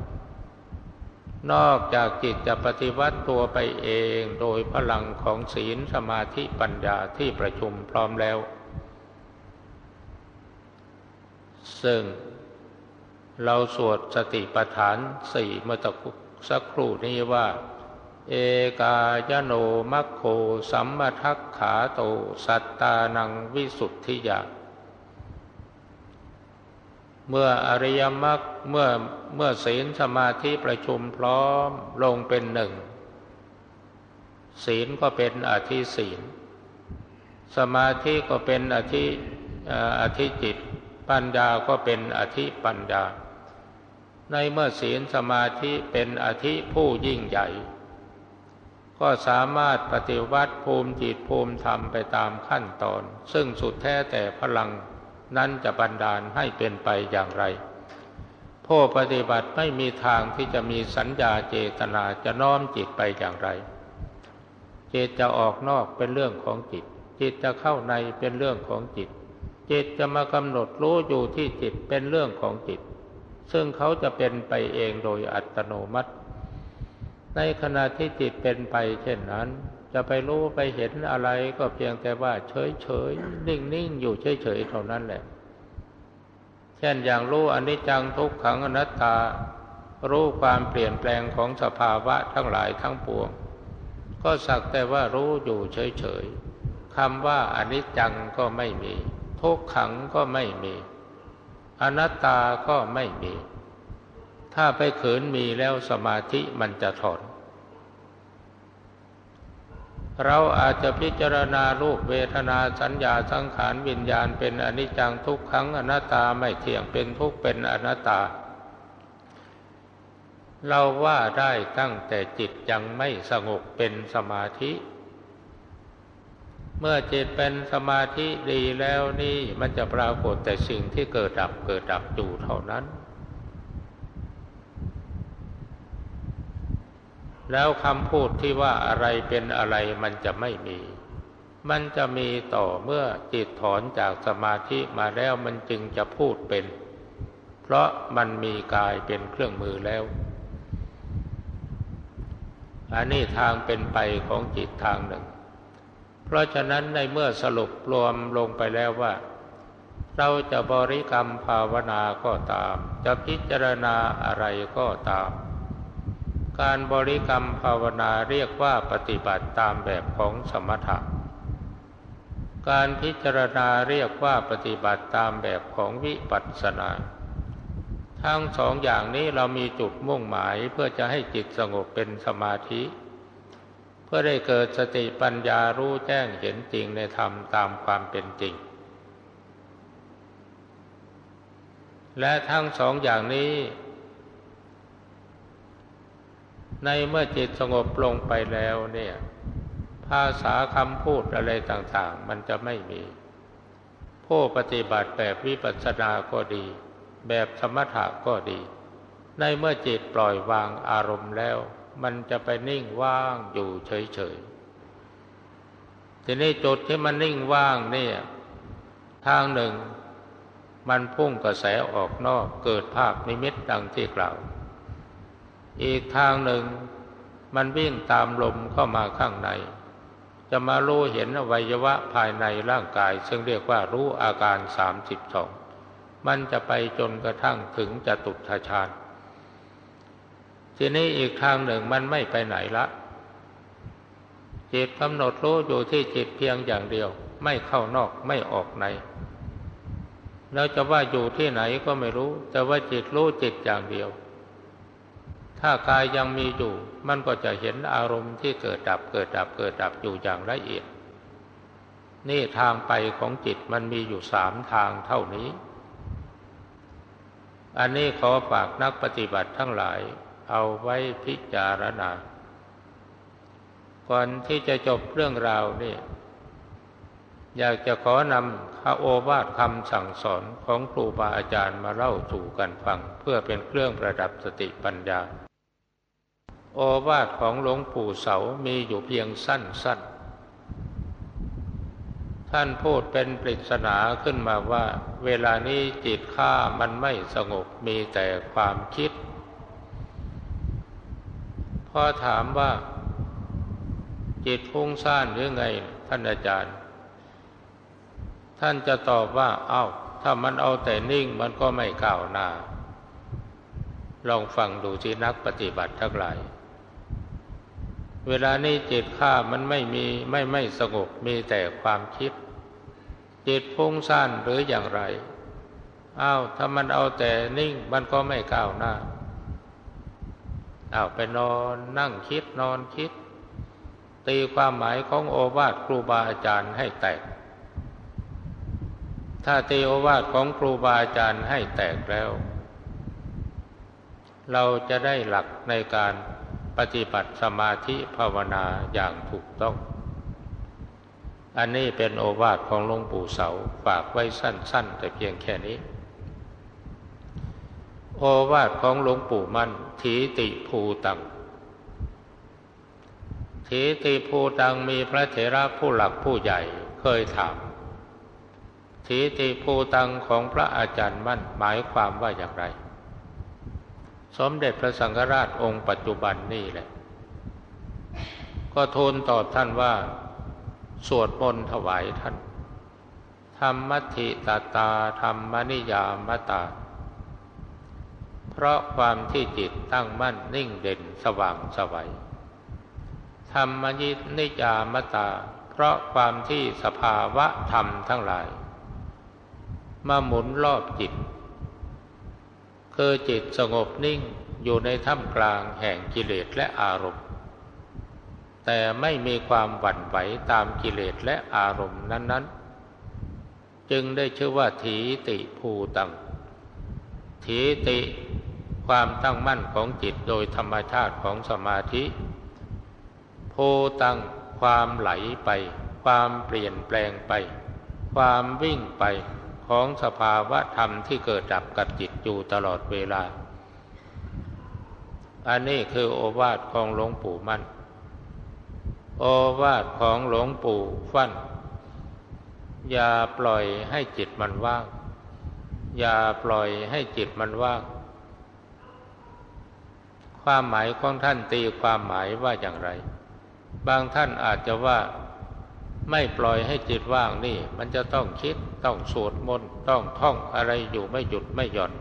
นอกจากจิตจะปฏิวัติตัวไปเองโดยพลังของศีลสมาธิปัญญาที่ประชุมพร้อมแล้ว ซึ่งเราสวดสติปัฏฐานสี่เมื่อตะสักครู่นี้ว่า เอกายโนมัคโคสัมมทักขาโต สัตตานังวิสุทธิยา เมื่ออริยมรรคเมื่อเมื่อศีลสมาธิประชุมพร้อมลงเป็นหนึ่ง ศีลก็เป็นอธิศีล สมาธิก็เป็นอธิอธิจิต ปัญญาก็เป็นอธิปัญญา ในเมื่อศีลสมาธิเป็นอธิผู้ยิ่งใหญ่ ก็สามารถปฏิวัติภูมิจิตภูมิธรรมไปตามขั้นตอน ซึ่งสุดแท้แต่พลัง นั้นจะบันดาลให้เป็นไปอย่างไร ผู้ปฏิบัติไม่มีทางที่จะมีสัญญาเจตนาจะน้อมจิตไปอย่างไรจิตจะออกนอกเป็นเรื่องของจิต จิตจะเข้าในเป็นเรื่องของจิต จิตจะมากำหนดรู้อยู่ที่จิตเป็นเรื่องของจิต ซึ่งเขาจะเป็นไปเองโดยอัตโนมัติ ในขณะที่จิตเป็นไปเช่นนั้น จะไปรู้ไปเห็นอะไรก็เพียงแต่ว่าเฉยเฉยนิ่งนิ่งอยู่เฉยเฉยเท่านั้นแหละ เช่นอย่างรู้อนิจจังทุกขังอนัตตา รู้ความเปลี่ยนแปลงของสภาวะทั้งหลายทั้งปวง ก็สักแต่ว่ารู้อยู่เฉยเฉยคำว่าอนิจจังก็ไม่มี ทุกขังก็ไม่มี อนัตตาก็ไม่มี ถ้าไปเขินมีแล้วสมาธิมันจะถอน เราอาจจะพิจารณารูปเวทนาสัญญาสังขารวิญญาณเป็นอนิจจังทุกขังอนัตตาไม่เที่ยงเป็นทุกข์เป็นอนัตตา เราว่าได้ตั้งแต่จิตยังไม่สงบเป็นสมาธิ เมื่อจิตเป็นสมาธิดีแล้วนี่มันจะปรากฏแต่สิ่งที่เกิดดับเกิดดับอยู่เท่านั้น แล้วคำพูดที่ว่าอะไรเป็นอะไรมันจะไม่มี มันจะมีต่อเมื่อจิตถอนจากสมาธิมาแล้วมันจึงจะพูดเป็น เพราะมันมีกายเป็นเครื่องมือแล้ว อันนี้ทางเป็นไปของจิตทางหนึ่ง เพราะฉะนั้นในเมื่อสรุปรวมลงไปแล้วว่า เราจะบริกรรมภาวนาก็ตาม จะพิจารณาอะไรก็ตาม การบริกรรมภาวนาเรียกว่าปฏิบัติตามแบบของสมถะ การพิจารณาเรียกว่าปฏิบัติตามแบบของวิปัสสนา ทั้งสองอย่างนี้เรามีจุดมุ่งหมายเพื่อจะให้จิตสงบเป็นสมาธิ เพื่อได้เกิดสติปัญญารู้แจ้งเห็นจริงในธรรมตามความเป็นจริง และทั้งสองอย่างนี้ ในเมื่อจิตสงบลงไปแล้วเนี่ย ภาษาคำพูดอะไรต่างๆ มันจะไม่มี ผู้ปฏิบัติแบบวิปัสสนาก็ดี แบบสมถะก็ดี ในเมื่อจิตปล่อยวางอารมณ์แล้ว มันจะไปนิ่งว่างอยู่เฉยๆ ทีนี้จุดที่มันนิ่งว่างเนี่ย ทางหนึ่ง มันพุ่งกระแสออกนอกเกิดภาพนิมิตดังที่กล่าว อีกทางหนึ่ง มันวิ่งตามลมเข้ามาข้างใน จะมารู้เห็นอวัยวะภายในร่างกาย ซึ่งเรียกว่ารู้อาการสามสิบสองมันจะไปจนกระทั่งถึงจตุทชาญทีนี้อีกทางหนึ่งมันไม่ไปไหนละ จิตกำหนดรู้อยู่ที่จิตเพียงอย่างเดียว ไม่เข้านอกไม่ออกในแล้วจะว่าอยู่ที่ไหนก็ไม่รู้ แต่ว่าจิตรู้จิตอย่างเดียว ถ้ากายยังมีอยู่ มันก็จะเห็นอารมณ์ที่เกิดดับเกิดดับเกิดดับอยู่อย่างละเอียด นี่ทางไปของจิตมันมีอยู่สามทางเท่านี้ อันนี้ขอฝากนักปฏิบัติทั้งหลาย เอาไว้พิจารณา ก่อนที่จะจบเรื่องราวนี่อยากจะขอนำข้าโอวาทคำสั่งสอนของครูบาอาจารย์มาเล่าสู่กันฟัง เพื่อเป็นเครื่องประดับสติปัญญา โอวาทของหลวงปู่เสา มีอยู่เพียงสั้นๆ ท่านพูดเป็นปริศนาขึ้นมาว่า เวลานี้จิตข้ามันไม่สงบมีแต่ความคิด พอถามว่า จิตฟุ้งซ่านหรือไง ท่านอาจารย์ ท่านจะตอบว่าเอา้า ถ้ามันเอาแต่นิ่งมันก็ไม่ก้าวหน้าลองฟังดูที่นักปฏิบัติทั้งหลาย เวลานี้จิตข้ามันไม่มีไม่ไม่สงบมีแต่ความคิด จิตฟุ้งซ่านหรืออย่างไรอ้าวถ้ามันเอาแต่นิ่งมันก็ไม่ก้าวหน้าอ้าวไปนอนนั่งคิดนอนคิด ตีความหมายของโอวาทครูบาอาจารย์ให้แตก ถ้าตีโอวาทของครูบาอาจารย์ให้แตกแล้ว เราจะได้หลักในการ ปฏิบัติสมาธิภาวนาอย่างถูกต้อง อันนี้เป็นโอวาทของหลวงปู่เสาฝากไว้สั้น ๆ แต่เพียงแค่นี้ โอวาทของหลวงปู่มั่นถีติภูตังถีติภูตังมีพระเถระผู้หลักผู้ใหญ่เคยถามถีติภูตังของพระอาจารย์มั่นหมายความว่าอย่างไร สมเด็จพระสังฆราชองค์ปัจจุบันนี่แหละ ก็ทูลตอบท่านว่า สวดมนต์ถวายท่าน ธรรมทิตาตาธรรมนิยามตา เพราะความที่จิตตั้งมั่นนิ่งเด่นสว่างสวัยธรรมยินิยามตา เพราะความที่สภาวะธรรมทั้งหลาย มาหมุนรอบจิต คือจิตสงบนิ่งอยู่ในท่ามกลางแห่งกิเลสและอารมณ์ แต่ไม่มีความหวั่นไหวตามกิเลสและอารมณ์นั้น ๆ จึงได้ชื่อว่าถีติภูตัง ถีติความตั้งมั่นของจิตโดยธรรมชาติของสมาธิภูตังความไหลไป ความเปลี่ยนแปลงไป ความวิ่งไป ของสภาวะธรรมที่เกิดดับกับจิตอยู่ตลอดเวลา อันนี้คือโอวาทของหลวงปู่มั่น โอวาทของหลวงปู่ฟั่น อย่าปล่อยให้จิตมันว่าง อย่าปล่อยให้จิตมันว่าง ความหมายของท่านตีความหมายว่าอย่างไร บางท่านอาจจะว่า ไม่ปล่อยให้จิตว่างนี่ มันจะต้องคิดต้องสวดมนต์ต้องท่องอะไรอยู่ไม่หยุดไม่หย่อน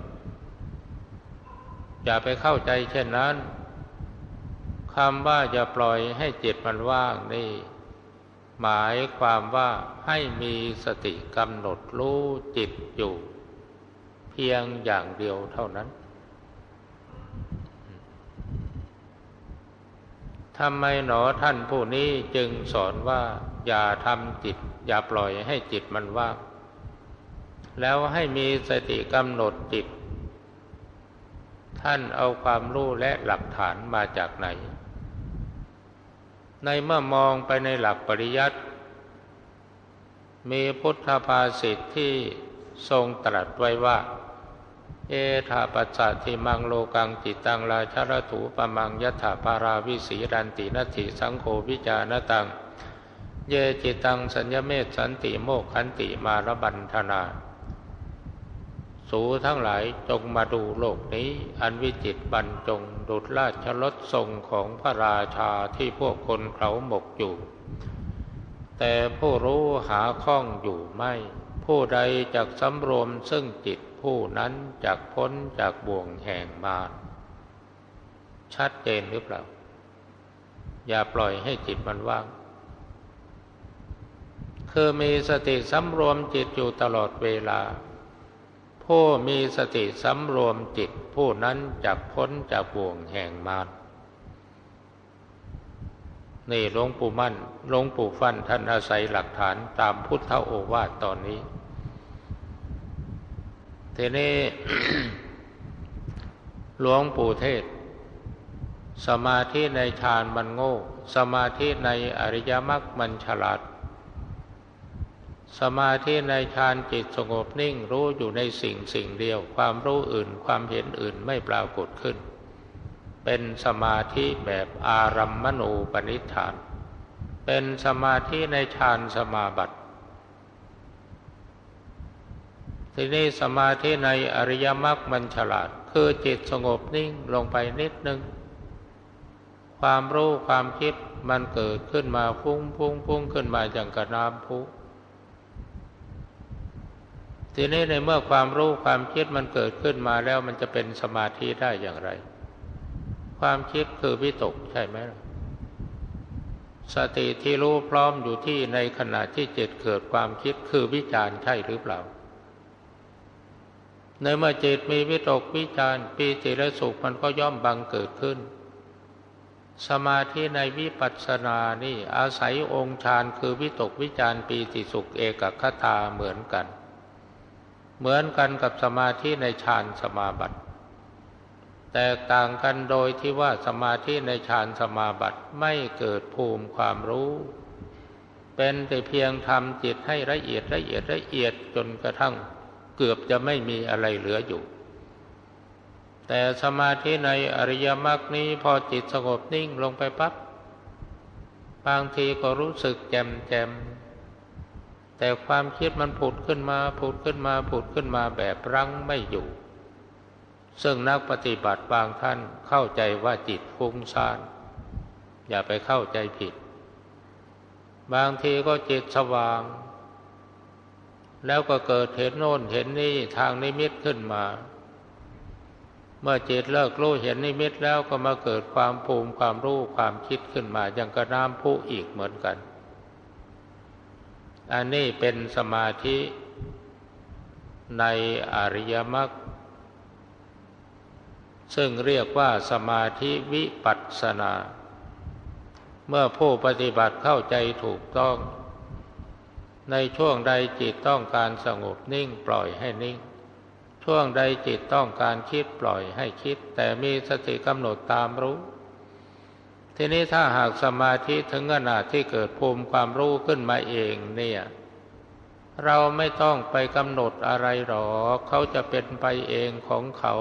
อย่าไปเข้าใจเช่นนั้นคำว่าอย่าปล่อยให้จิตมันว่างนี่ หมายความว่าให้มีสติกำหนดรู้จิตอยู่ เพียงอย่างเดียวเท่านั้น ทำไมหนอท่านผู้นี้จึงสอนว่า อย่าทำจิต อย่าปล่อยให้จิตมันว่างแล้วให้มีสติกำหนดจิต ท่านเอาความรู้และหลักฐานมาจากไหน ในเมื่อมองไปในหลักปริยัติ มีพุทธภาษิตที่ทรงตรัสไว้ว่า เอธาปัสสะทิมังโลกังจิตตังราชรถูปมังยถาปาราวิสีรันตินัติสังโฆวิจานตัง เยจิตังสัญญเมตสันติโมกขันติมารบันธนา สูทั้งหลายจงมาดูโลกนี้ อันวิจิตบรรจงดุดราชรถทรงของพระราชาที่พวกคนเขาหมกอยู่ แต่ผู้รู้หาข้องอยู่ไม่ ผู้ใดจักสำรวมซึ่งจิตผู้นั้นจากพ้นจากบ่วงแห่งมารชัดเจนหรือเปล่า อย่าปล่อยให้จิตมันว่าง คือมีสติสำรวมจิตอยู่ตลอดเวลา ผู้มีสติสำรวมจิตผู้นั้นจากพ้นจากบ่วงแห่งมารนี่หลวงปู่มั่นหลวงปู่ฟั่นท่านอาศัยหลักฐานตามพุทธโอวาทตอนนี้ทีนี้หลวงปู่เทศ สมาธิในฌานมันโง่ สมาธิในอริยมรรคมันฉลาด สมาธิในฌานจิตสงบนิ่งรู้อยู่ในสิ่งสิ่งเดียว ความรู้อื่นความเห็นอื่นไม่ปรากฏขึ้น เป็นสมาธิแบบอารัมมณูปนิธาน เป็นสมาธิในฌานสมาบัติ ทีนี้สมาธิในอริยมรรคมันฉลาด คือจิตสงบนิ่งลงไปนิดนึง ความรู้ความคิดมันเกิดขึ้นมาพุ่งพุ่งพุ่งขึ้นมาอย่างกระน้ำพุ ทีนี้ในเมื่อความรู้ความคิดมันเกิดขึ้นมาแล้วมันจะเป็นสมาธิได้อย่างไร ความคิดคือวิตกใช่ไหมสติที่รู้พร้อมอยู่ที่ในขณะที่จิตเกิดความคิดคือวิจารณ์ใช่หรือเปล่า ในเมื่อจิตมีวิตกวิจารปีติและสุขมันก็ย่อมบังเกิดขึ้น สมาธิในวิปัสสนานี่อาศัยองค์ฌานคือวิตกวิจารปีติสุขเอกคตาเหมือนกัน เหมือนกันกับสมาธิในฌานสมาบัติ แตกต่างกันโดยที่ว่าสมาธิในฌานสมาบัติไม่เกิดภูมิความรู้ เป็นแต่เพียงทำจิตให้ละเอียดละเอียดละเอียดจนกระทั่งเกือบจะไม่มีอะไรเหลืออยู่ แต่สมาธิในอริยมรรคนี้พอจิตสงบนิ่งลงไปปับ๊บบางทีก็รู้สึกแจ่มแจ่ม แต่ความคิดมันผุดขึ้นมาผุดขึ้นมาผุดขึ้นมาแบบรั้งไม่อยู่ ซึ่งนักปฏิบัติบางท่านเข้าใจว่าจิตฟุ้งซ่าน อย่าไปเข้าใจผิด บางทีก็จิตสว่าง แล้วก็เกิดเห็นโน่นเห็นนี่ทางนิมิตขึ้นมา เมื่อจิตเลิกรู้เห็นนิมิตแล้วก็มาเกิดความภูมิความรู้ความคิดขึ้นมาอย่างกระน้ำผู้อีกเหมือนกัน อันนี้เป็นสมาธิในอริยมรรคซึ่งเรียกว่าสมาธิวิปัสสนา เมื่อผู้ปฏิบัติเข้าใจถูกต้อง ในช่วงใดจิตต้องการสงบนิ่งปล่อยให้นิ่ง ช่วงใดจิตต้องการคิดปล่อยให้คิด แต่มีสติกำหนดตามรู้ ทีนี้ถ้าหากสมาธิถึงขนาดที่เกิดภูมิความรู้ขึ้นมาเองเนี่ย เราไม่ต้องไปกำหนดอะไรหรอกเขาจะเป็นไปเองของเขา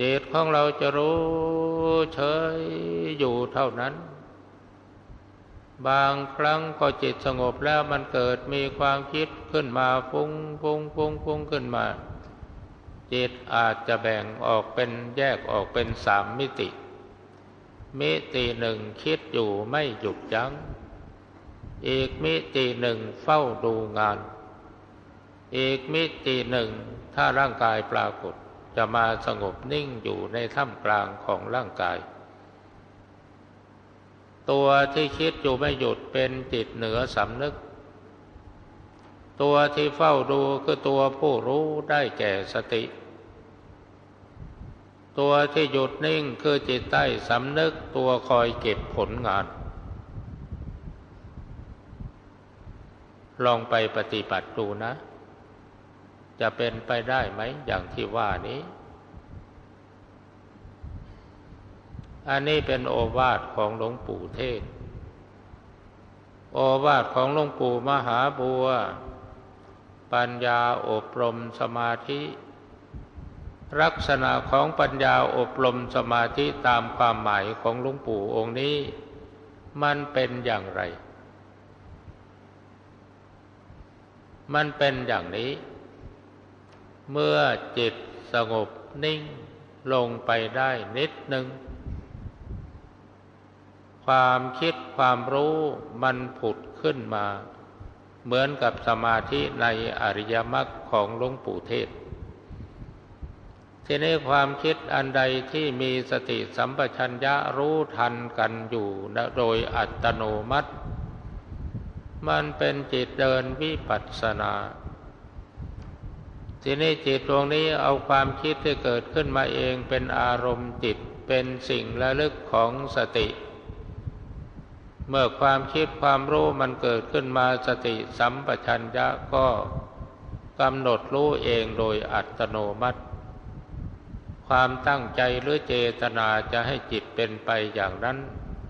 จิตของเราจะรู้เฉยอยู่เท่านั้น บางครั้งก็จิตสงบแล้วมันเกิดมีความคิดขึ้นมาฟุ้งฟุ้งฟุ้งฟุ้งขึ้นมา จิตอาจจะแบ่งออกเป็นแยกออกเป็นสามมิติ มิติหนึ่งคิดอยู่ไม่หยุดยัง้ง อีกมิติหนึ่งเฝ้าดูงาน อีกมิติหนึ่งถ้าร่างกายปรากฏจะมาสงบนิ่งอยู่ในท่ามกลางของร่างกาย ตัวที่คิดอยู่ไม่หยุดเป็นจิตเหนือสำนึก ตัวที่เฝ้าดูคือตัวผู้รู้ได้แก่สติ ตัวที่หยุดนิ่งคือจิตใต้สำนึกตัวคอยเก็บผลงาน ลองไปปฏิบัติดูนะ จะเป็นไปได้ไหมอย่างที่ว่านี้ อันนี้เป็นโอวาทของหลวงปู่เทศ โอวาทของหลวงปู่มหาบัว ปัญญาอบรมสมาธิ ลักษณะของปัญญาอบรมสมาธิตามความหมายของหลวงปู่องค์นี้ มันเป็นอย่างไร มันเป็นอย่างนี้ เมื่อจิตสงบนิ่งลงไปได้นิดหนึ่ง ความคิดความรู้มันผุดขึ้นมา เหมือนกับสมาธิในอริยมรรคของหลวงปู่เทศ ทีนี้ความคิดอันใดที่มีสติสัมปชัญญะรู้ทันกันอยู่โดยอัตโนมัติ มันเป็นจิตเดินวิปัสสนา ทีนี้จิตดวงนี้เอาความคิดที่เกิดขึ้นมาเองเป็นอารมณ์จิตเป็นสิ่งระลึกของสติ เมื่อความคิดความรู้มันเกิดขึ้นมาสติสัมปชัญญะก็กำหนดรู้เองโดยอัตโนมัติ ความตั้งใจหรือเจตนาจะให้จิตเป็นไปอย่างนั้น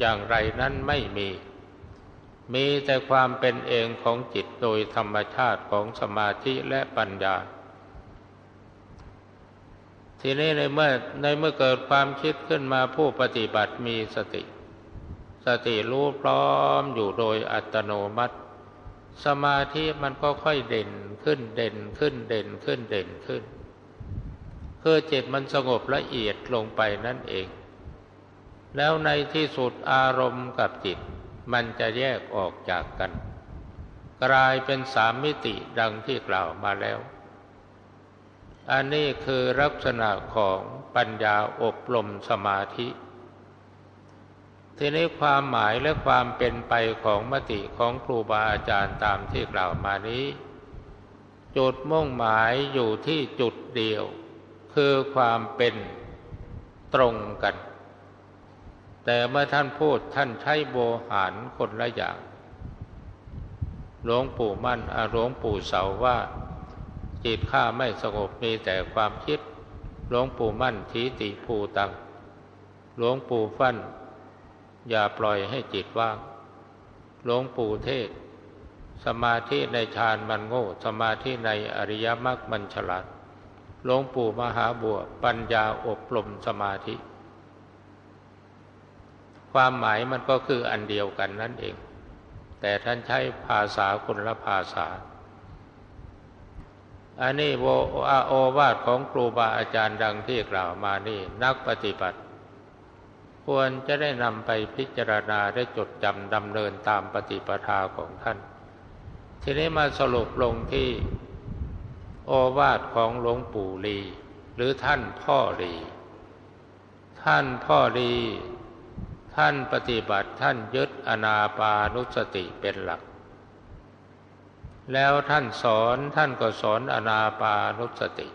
อย่างไรนั้นไม่มี มีแต่ความเป็นเองของจิตโดยธรรมชาติของสมาธิและปัญญา ทีนี้ในเมื่อในเมื่อเกิดความคิดขึ้นมาผู้ปฏิบัติมีสติ สติรู้พร้อมอยู่โดยอัตโนมัติ สมาธิมันก็ค่อยเด่นขึ้นเด่นขึ้นเด่นขึ้นเด่นขึ้น คือจิตมันสงบละเอียดลงไปนั่นเอง แล้วในที่สุดอารมณ์กับจิต มันจะแยกออกจากกัน กลายเป็นสามมิติดังที่กล่าวมาแล้ว อันนี้คือลักษณะของปัญญาอบรมสมาธิ ทีนี้ความหมายและความเป็นไปของมติของครูบาอาจารย์ตามที่กล่าวมานี้ จุดมุ่งหมายอยู่ที่จุดเดียว คือความเป็นตรงกัน แต่เมื่อท่านพูดท่านใช้โบหารคนละอย่าง หลวงปู่มั่นหลวงปู่เสาว่า จิตข้าไม่สงบมีแต่ความคิด หลวงปู่มั่นทีติภูตัง หลวงปู่ฟั่น อย่าปล่อยให้จิตว่าง หลวงปู่เทศ สมาธิในฌานมันโง่ สมาธิในอริยมรรคมันฉลาด หลวงปู่มหาบัวปัญญาอบรมสมาธิ ความหมายมันก็คืออันเดียวกันนั่นเอง แต่ท่านใช้ภาษาคนละภาษา อันนี้โอโอวาทของครูบาอาจารย์ดังที่กล่าวมานี่นักปฏิบัติ ควรจะได้นำไปพิจารณาได้จดจำดำเนินตามปฏิปทาของท่าน ทีนี้มาสรุปลงที่ โอวาทของหลวงปู่ลี หรือท่านพ่อลี ท่านพ่อลี ท่านปฏิบัติท่านยึดอนาปานุสติเป็นหลัก แล้วท่านสอนท่านก็สอนอนาปานุสติ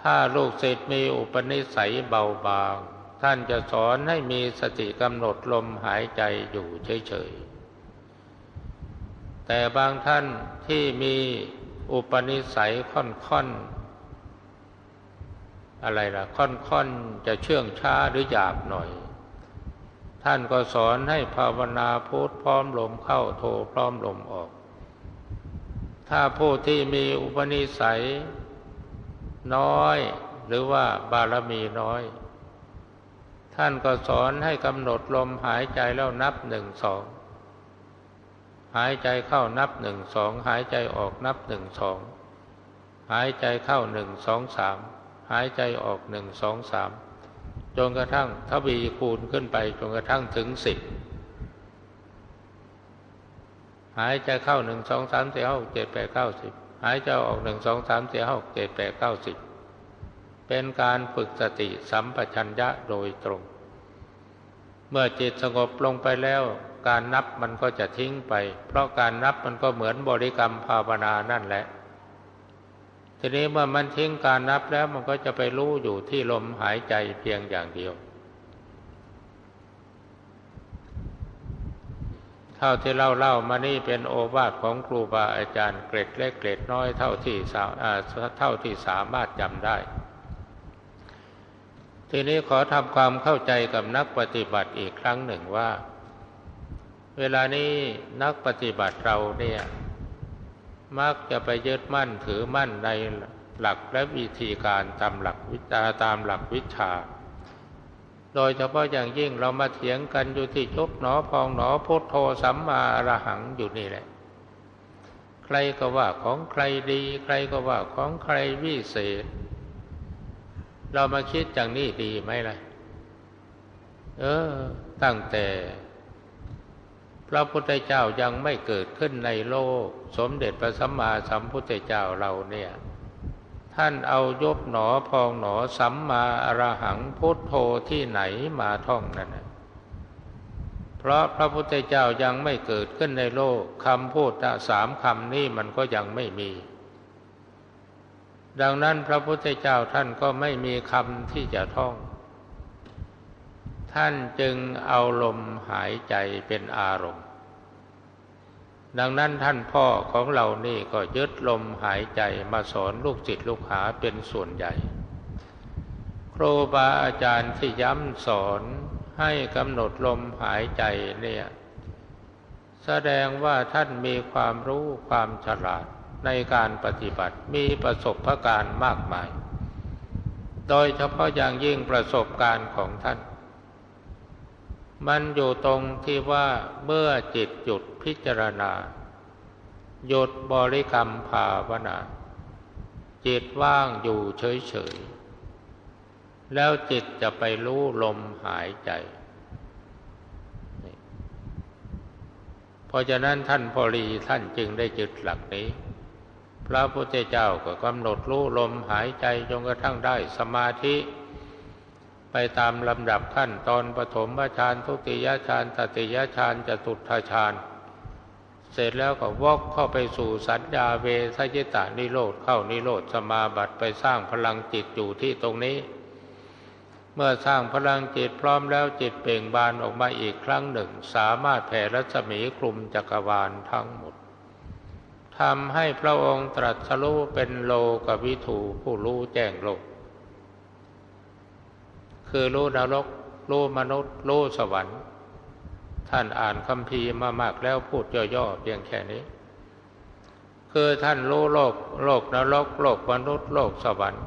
ถ้าลูกศิษย์มีอุปนิสัยเบาบาง ท่านจะสอนให้มีสติกำหนดลมหายใจอยู่เฉยๆแต่บางท่านที่มี อุปนิสัยค่อนๆอะไรล่ะ ค่อนๆจะเชื่องช้าหรือหยาบหน่อย ท่านก็สอนให้ภาวนาพุทพร้อมลมเข้าโทพร้อมลมออก ถ้าผู้ที่มีอุปนิสัย น้อยหรือว่าบารมีน้อย ท่านก็สอนให้กำหนดลมหายใจแล้วนับหนึ่งสอง หายใจเข้านับหนึ่งสองหายใจออกนับหนึ่งสองหายใจเข้าหนึ่งสองสามหายใจออกหนึ่งสองสามจนกระทั่งทวีคูณขึ้นไปจนกระทั่งถึงสิบหายใจเข้าหนึ่งสองสามสี่ห้าเจ็ดแปดเก้าสิบหายใจออกหนึ่งสองสามสี่ห้าเจ็ดแปดเก้าสิบเป็นการฝึกสติสัมปชัญญะโดยตรง เมื่อจิตสงบลงไปแล้ว การนับมันก็จะทิ้งไป เพราะการนับมันก็เหมือนบริกรรมภาวนานั่นแหละ ทีนี้เมื่อมันทิ้งการนับแล้วมันก็จะไปรู้อยู่ที่ลมหายใจเพียงอย่างเดียว เท่าที่เล่าเล่ามานี่เป็นโอวาทของครูบาอาจารย์เกร็ดเล็กเกร็ดน้อยเท่าที่สาเท่าที่สามารถจำได้ทีนี้ขอทำความเข้าใจกับนักปฏิบัติอีกครั้งหนึ่งว่า เวลานี้นักปฏิบัติเราเนี่ย มักจะไปยึดมั่นถือมั่นในหลักและวิธีการตามหลักวิชาตามหลักวิชา โดยเฉพาะอย่างยิ่งเรามาเถียงกันอยู่ที่จบหนอพองหนอพุทโธสัมมาอรหังอยู่นี่แหละ ใครก็ว่าของใครดี ใครก็ว่าของใครวิเศษ เรามาคิดอย่างนี้ดีไหมล่ะ เออ ตั้งแต่ พระพุทธเจ้ายังไม่เกิดขึ้นในโลก สมเด็จพระสัมมาสัมพุทธเจ้าเราเนี่ย ท่านเอายบหนอพองหนอสัมมาอรหังพุทโธที่ไหนมาท่องนั่นเพราะพระพุทธเจ้ายังไม่เกิดขึ้นในโลกคำพูดสามคำนี้มันก็ยังไม่มี ดังนั้นพระพุทธเจ้าท่านก็ไม่มีคำที่จะท่อง ท่านจึงเอาลมหายใจเป็นอารมณ์ ดังนั้นท่านพ่อของเรานี่ก็ยึดลมหายใจมาสอนลูกจิตลูกหาเป็นส่วนใหญ่ครูบาอาจารย์ที่ย้ำสอนให้กำหนดลมหายใจเนี่ย แสดงว่าท่านมีความรู้ความฉลาดในการปฏิบัติมีประสบะการณ์มากมาย โดยเฉพาะอย่างยิ่งประสบการณ์ของท่าน มันอยู่ตรงที่ว่าเมื่อจิตหยุดพิจารณา หยุดบริกรรมภาวนา จิตว่างอยู่เฉยๆ แล้วจิตจะไปรู้ลมหายใจ เพราะฉะนั้นท่านพอรีท่านจึงได้จึดหลักนี้ พระพุทธเจ้าก็กำหนดรู้ลมหายใจจนกระทั่งได้สมาธิ ไปตามลำดับขั้นตอนปฐมฌานทุติยฌานตติยฌานจตุตฌานเสร็จแล้วก็วอกเข้าไปสู่สัญญาเวทยิตานิโรธเข้านิโรธสมาบัติไปสร้างพลังจิตอยู่ที่ตรงนี้ เมื่อสร้างพลังจิตพร้อมแล้วจิตเปล่งบานออกมาอีกครั้งหนึ่ง สามารถแผ่รัศมีคลุมจักรวาลทั้งหมดทำให้พระองค์ตรัสรู้เป็นโลกวิถูผู้รู้แจ้งโลก คือรู้นรกรู้มนุษย์รู้สวรรค์ ท่านอ่านคำพีมามากแล้วพูดย่อๆเพียงแค่นี้ คือท่านรู้โลกโลกนรกโลกมนุษย์โลกสวรรค์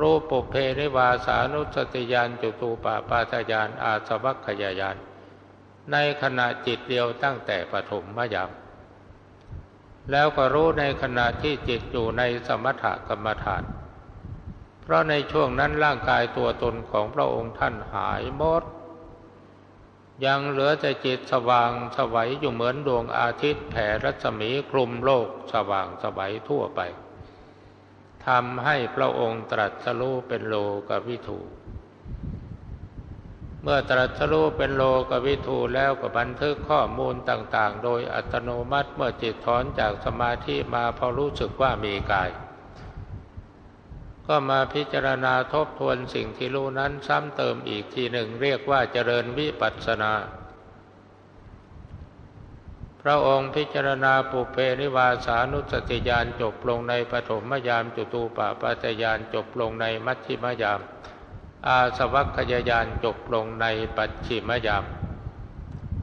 รู้ปุเพนิวาสานุสติยานจุตูปาปาทยานอาสวัคขยายาน ในขณะจิตเดียวตั้งแต่ปฐมมยามแล้วก็รู้ในขณะที่จิตอยู่ในสมถกรรมฐาน เพราะในช่วงนั้นร่างกายตัวตนของพระองค์ท่านหายหมด ยังเหลือแต่จิตสว่างสวัยอยู่เหมือนดวงอาทิตย์แผ่รัศมีคลุมโลกสว่างสวัยทั่วไปทำให้พระองค์ตรัสรู้เป็นโลกวิถูเมื่อตรัสรู้เป็นโลกวิถูแล้วก็บันทึกข้อมูลต่างๆ โดยอัตโนมัติเมื่อจิตถอนจากสมาธิมาพอรู้สึกว่ามีกาย ก็มาพิจารณาทบทวนสิ่งที่รู้นั้นซ้ำเติมอีกทีหนึ่งเรียกว่าเจริญวิปัสสนา พระองค์พิจารณาปุเพนิวาสานุสติญาณจบลงในปฐมยามจุตูปปาตยานจบลงในมัชชิมยาม อาสวัคยายานจบลงในปัจฉิมยาม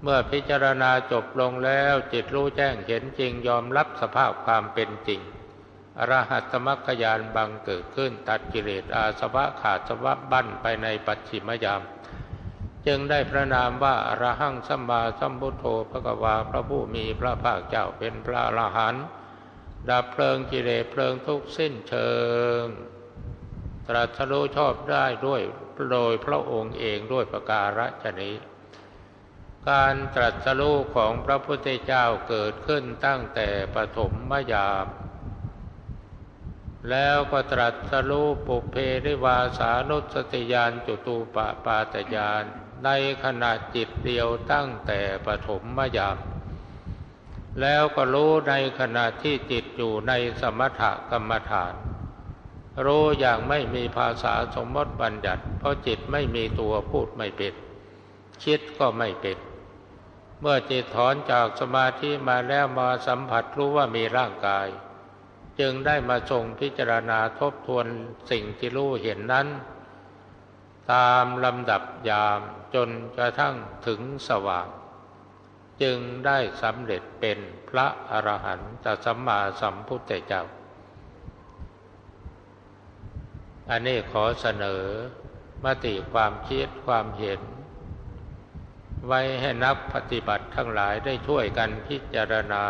เมื่อพิจารณาจบลงแล้วจิตรู้แจ้งเห็นจริงยอมรับสภาพความเป็นจริง อรหัตมรรคยานบังเกิดขึ้นตัดกิเลสอาสวะขาดสวะบั้นไปในปัจฉิมยาม จึงได้พระนามว่าอรหังสัมมาสัมพุทโธพระกวาพระผู้มีพระภาคเจ้าเป็นพระอรหันต์ดับเพลิงกิเลสเพลิงทุกสิ้นเชิง ตรัสรู้ชอบได้ด้วยโดยพระองค์เองด้วยประการฉนี้การตรัสรู้ของพระพุทธเจ้าเกิดขึ้นตั้งแต่ปฐมมยาม แล้วก็ตรัสรู้ปุเพริวาสานุสติยานจุตูปปาตยาน ในขณะจิตเดียวตั้งแต่ปฐมมยามแล้วก็รู้ในขณะที่จิตอยู่ในสมถกรรมฐาน รู้อย่างไม่มีภาษาสมมติบัญญัติ เพราะจิตไม่มีตัวพูดไม่เป็นคิดก็ไม่เป็นเมื่อจิตถอนจากสมาธิมาแล้วมาสัมผัสรู้ว่ามีร่างกาย จึงได้มาทรงพิจารณาทบทวนสิ่งที่รู้เห็นนั้น ตามลำดับยามจนกระทั่งถึงสว่าง จึงได้สำเร็จเป็นพระอรหันตสัมมาสัมพุทธเจ้า อันนี้ขอเสนอมติความคิดความเห็น ไว้ให้นักปฏิบัติทั้งหลายได้ช่วยกันพิจารณา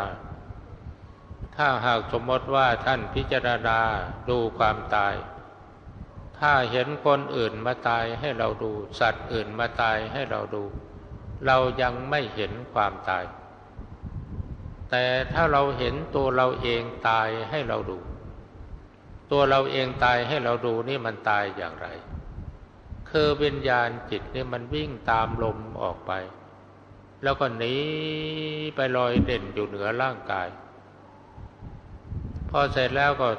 ถ้าหากสมมติว่าท่านพิจารณาดูความตาย ถ้าเห็นคนอื่นมาตายให้เราดู สัตว์อื่นมาตายให้เราดู เรายังไม่เห็นความตาย แต่ถ้าเราเห็นตัวเราเองตายให้เราดู ตัวเราเองตายให้เราดูนี่มันตายอย่างไร คือวิญญาณจิตนี่มันวิ่งตามลมออกไป แล้วก็หนีไปลอยเด่นอยู่เหนือร่างกาย พอเสร็จแล้วก็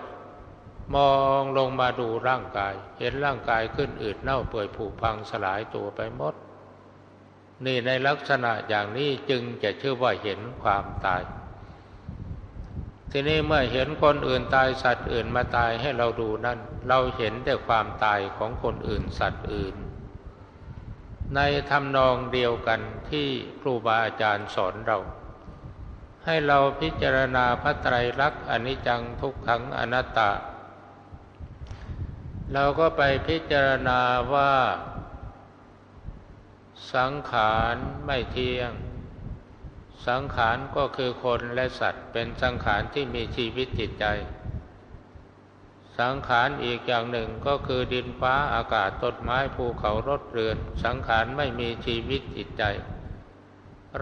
มองลงมาดูร่างกาย เห็นร่างกายขึ้นอืดเน่าเปื่อยผุพังสลายตัวไปหมด นี่ในลักษณะอย่างนี้จึงจะชื่อว่าเห็นความตาย ทีนี้เมื่อเห็นคนอื่นตายสัตว์อื่นมาตายให้เราดูนั่น เราเห็นแต่ความตายของคนอื่นสัตว์อื่น ในทำนองเดียวกันที่ครูบาอาจารย์สอนเรา ให้เราพิจารณาพระไตรลักษณ์อนิจจังทุกขังอนัตตา เราก็ไปพิจารณาว่า สังขารไม่เที่ยง สังขารก็คือคนและสัตว์เป็นสังขารที่มีชีวิตจิตใจ สังขารอีกอย่างหนึ่งก็คือดินฟ้าอากาศต้นไม้ภูเขารถเรือน สังขารไม่มีชีวิตจิตใจ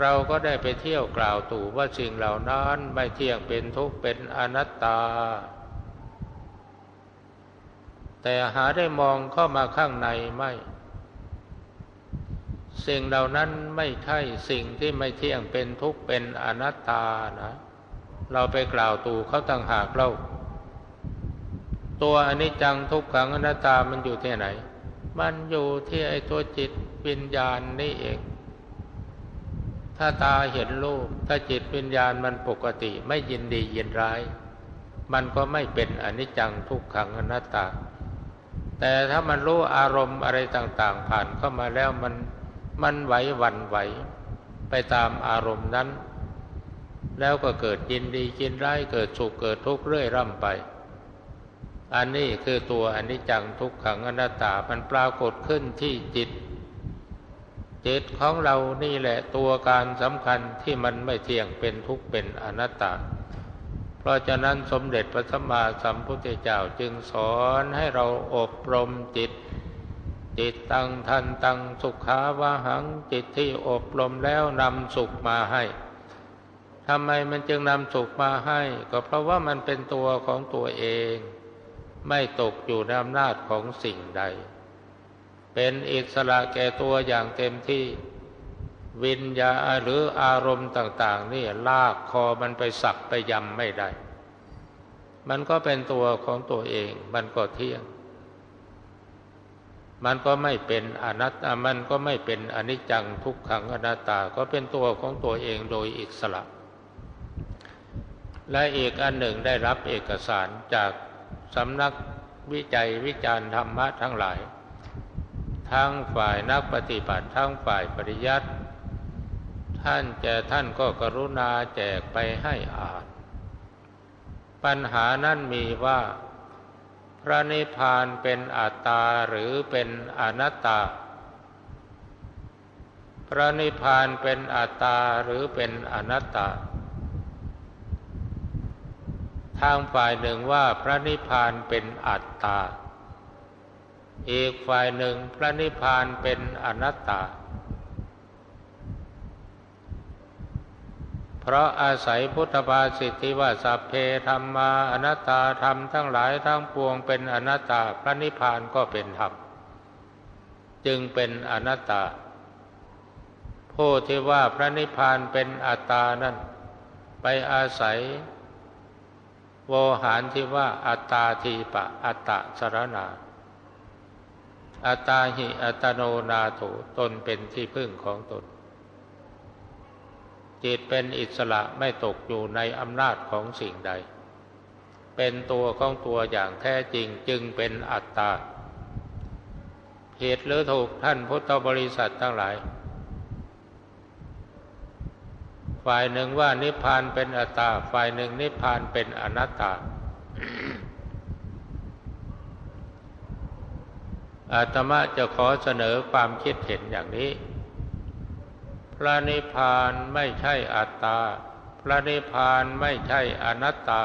เราก็ได้ไปเที่ยวกล่าวตู่ว่าสิ่งเหล่านั้นไม่เที่ยงเป็นทุกข์เป็นอนัตตา แต่หาได้มองเข้ามาข้างในไม่ สิ่งเหล่านั้นไม่ใช่สิ่งที่ไม่เที่ยงเป็นทุกข์เป็นอนัตตานะ เราไปกล่าวตู่เขาต่างหากเราตัวอนิจจังทุกขังอนัตตามันอยู่ที่ไหน มันอยู่ที่ไอ้ตัวจิตวิญญาณนี่เอง ถ้าตาเห็นรูปถ้าจิตวิญญาณมันปกติไม่ยินดียินร้าย มันก็ไม่เป็นอนิจจังทุกขังอนัตตา แต่ถ้ามันรู้อารมณ์อะไรต่างๆ ผ่านเข้ามาแล้วมันมันไหววันไหว ไปตามอารมณ์นั้น แล้วก็เกิดยินดียินร้ายเกิดสุขเกิดทุกข์เรื่อยร่ำไป อันนี้คือตัวอนิจจังทุกขังอนัตตามันปรากฏขึ้นที่จิต จิตของเรานี่แหละตัวการสำคัญที่มันไม่เที่ยงเป็นทุกข์เป็นอนัตตา เพราะฉะนั้นสมเด็จพระสัมมาสัมพุทธเจ้าจึงสอนให้เราอบรมจิต จิตตังทันตังสุขาวาหังจิตที่อบรมแล้วนำสุขมาให้ทำไมมันจึงนำสุขมาให้ ก็เพราะว่ามันเป็นตัวของตัวเอง ไม่ตกอยู่ในอำนาจของสิ่งใด เป็นอิสระแก่ตัวอย่างเต็มที่ วิญญาหรืออารมณ์ต่าง ๆ นี่ลากคอมันไปสักไปยำไม่ได้ มันก็เป็นตัวของตัวเอง มันก็เที่ยง มันก็ไม่เป็นอนัตตามันก็ไม่เป็นอนิจจังทุกขังอนัตตาก็เป็นตัวของตัวเองโดยอิสระ และอีกอันหนึ่งได้รับเอกสารจากสำนักวิจัยวิจารณ์ธรรมะทั้งหลาย ทั้งฝ่ายนักปฏิบัติทั้งฝ่ายปริยัติ ท่านจะท่านก็กรุณาแจกไปให้อ่าน ปัญหานั้นมีว่า พระนิพพานเป็นอัตตาหรือเป็นอนัตตา พระนิพพานเป็นอัตตาหรือเป็นอนัตตา ทางฝ่ายหนึ่งว่าพระนิพพานเป็นอัตตา อีกฝ่ายหนึ่งพระนิพพานเป็นอนัตตา เพราะอาศัยพุทธภาษิที่ว่าสัพเพธรรมาอนัตตาธรรมทั้งหลายทั้งปวงเป็นอนัตตา พระนิพพานก็เป็นธรรม จึงเป็นอนัตตา ผู้ที่ว่าพระนิพพานเป็นอัตตานั้น ไปอาศัย โวหารที่ว่าอัตตาทีปะอัตตะสรณา อัตาหิอัตโนนาโถตนเป็นที่พึ่งของตน จิตเป็นอิสระไม่ตกอยู่ในอำนาจของสิ่งใด เป็นตัวของตัวอย่างแท้จริงจึงเป็นอัตตาเหตุหรือถูกท่านพุทธบริษัททั้งหลาย ฝ่ายหนึ่งว่านิพพานเป็นอัตตา ฝ่ายหนึ่งนิพพานเป็นอนัตตา อาตมาจะขอเสนอความคิดเห็นอย่างนี้ พระนิพพานไม่ใช่อัตตา พระนิพพานไม่ใช่อนัตตา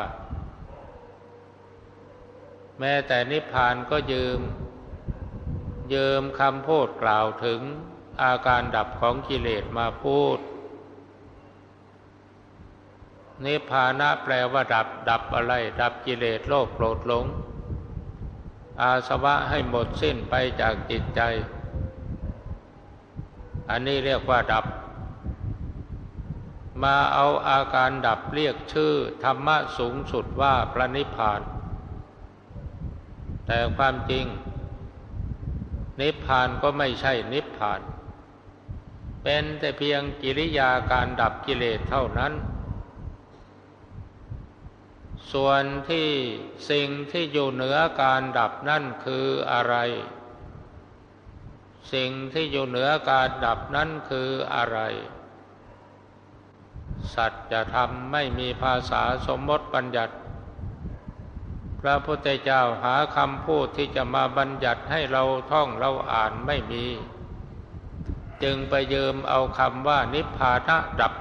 แม้แต่นิพพานก็ยืม ยืมคำพูดกล่าวถึงอาการดับของกิเลสมาพูด นิพพานะแปลว่าดับ ดับอะไร ดับกิเลสโลภโกรธหลง อาสวะให้หมดสิ้นไปจากจิตใจ อันนี้เรียกว่าดับ มาเอาอาการดับเรียกชื่อธรรมะสูงสุดว่าพระนิพพาน แต่ความจริง นิพพานก็ไม่ใช่นิพพาน เป็นแต่เพียงกิริยาการดับกิเลสเท่านั้น ส่วนที่สิ่งที่อยู่เหนือการดับนั่นคืออะไร สิ่งที่อยู่เหนือการดับนั่นคืออะไร สัจธรรมไม่มีภาษาสมมติบัญญัติ พระพุทธเจ้าหาคำพูดที่จะมาบัญญัติให้เราท่องเราอ่านไม่มี จึงไปยืมเอาคำว่านิพพานะดับ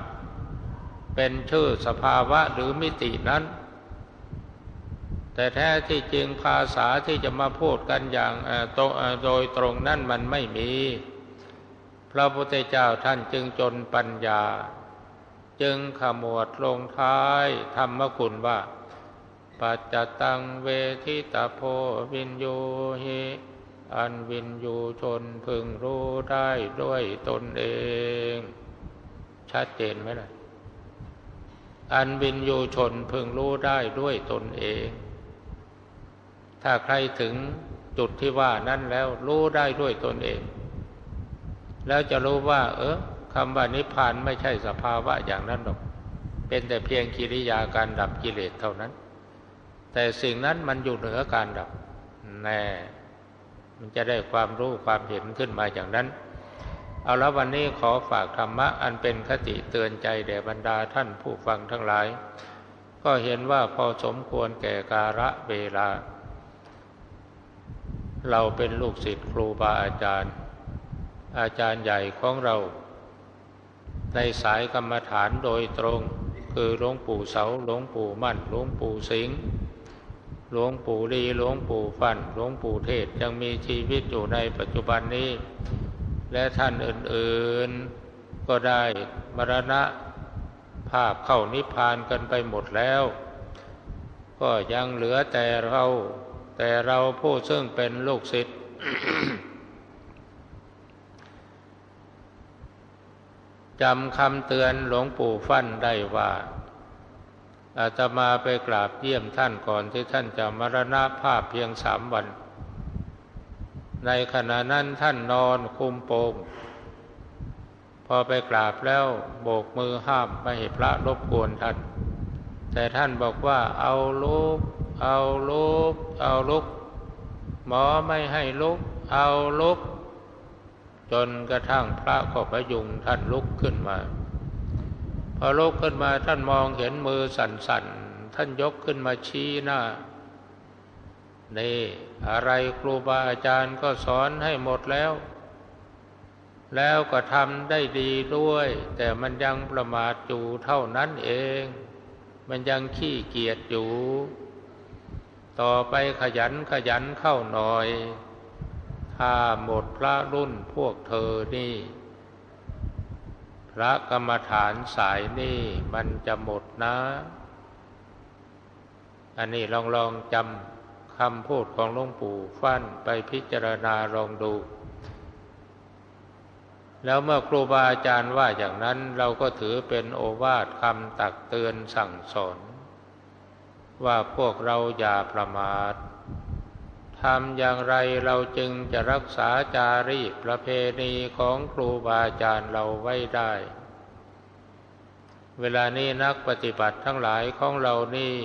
เป็นชื่อสภาวะหรือมิตินั้น แต่แท้ที่จริงภาษาที่จะมาพูดกันอย่างโดยตรงนั่นมันไม่มี พระพุทธเจ้าท่านจึงจนปัญญา จึงขมวดลงท้ายธรรมคุณว่า ปัจจตังเวทิตาโพวินโยหิอันวินยูชนพึงรู้ได้ด้วยตนเอง ชัดเจนไหมล่ะ อันวินยูชนพึงรู้ได้ด้วยตนเอง ถ้าใครถึงจุดที่ว่านั้นแล้วรู้ได้ด้วยตนเอง แล้วจะรู้ว่า เออคำว่านิพพานไม่ใช่สภาวะอย่างนั้นหรอก เป็นแต่เพียงกิริยาการดับกิเลสเท่านั้น แต่สิ่งนั้นมันอยู่เหนือการดับแน่มันจะได้ความรู้ความเห็นขึ้นมาอย่างนั้น เอาล้ววันนี้ขอฝากธรรมะอันเป็นคติเตือนใจแด่บรรดาท่านผู้ฟังทั้งหลาย ก็เห็นว่าพอสมควรแก่กาละเวลา เราเป็นลูกศิษย์ครูบาอาจารย์ อาจารย์ใหญ่ของเรา ในสายกรรมฐานโดยตรง คือหลวงปู่เสาหลวงปู่มั่นหลวงปู่สิงห์หลวงปู่ลีหลวงปู่ฟันหลวงปู่เทศยังมีชีวิตอยู่ในปัจจุบันนี้ และท่านอื่นๆก็ได้มรณะภาพเข้านิพพานกันไปหมดแล้ว ก็ยังเหลือแต่เรา แต่เราผู้ซึ่งเป็นลูกศิษย์จำคำเตือนหลวงปู่ฟั่นได้ว่าอาตมาไปกราบเยี่ยมท่านก่อนที่ท่านจะมรณภาพเพียงสามวัน ในขณะนั้นท่านนอนคุมโปง พอไปกราบแล้วโบกมือห้ามไม่ให้พระรบกวนท่าน แต่ท่านบอกว่าเอาลูก เอาลุก เอาลุก หมอไม่ให้ลุก เอาลุก จนกระทั่งพระก็พยุงท่านลุกขึ้นมา พอลุกขึ้นมาท่านมองเห็นมือสั่นๆ ท่านยกขึ้นมาชี้หน้า นี่อะไรครูบาอาจารย์ก็สอนให้หมดแล้ว แล้วก็ทำได้ดีด้วย แต่มันยังประมาทอยู่เท่านั้นเอง มันยังขี้เกียจอยู่ ต่อไปขยันขยันเข้าหน่อย ถ้าหมดพระรุ่นพวกเธอนี่ พระกรรมฐานสายนี่มันจะหมดนะ อันนี้ลองลองจำคำพูดของหลวงปู่ฟั่นไปพิจารณาลองดู แล้วเมื่อครูบาอาจารย์ว่าอย่างนั้นเราก็ถือเป็นโอวาทคำตักเตือนสั่งสอน ว่าพวกเราอย่าประมาททำอย่างไรเราจึงจะรักษาจารีตประเพณีของครูบาอาจารย์เราไว้ได้ เวลานี้นักปฏิบัติทั้งหลายของเรานี่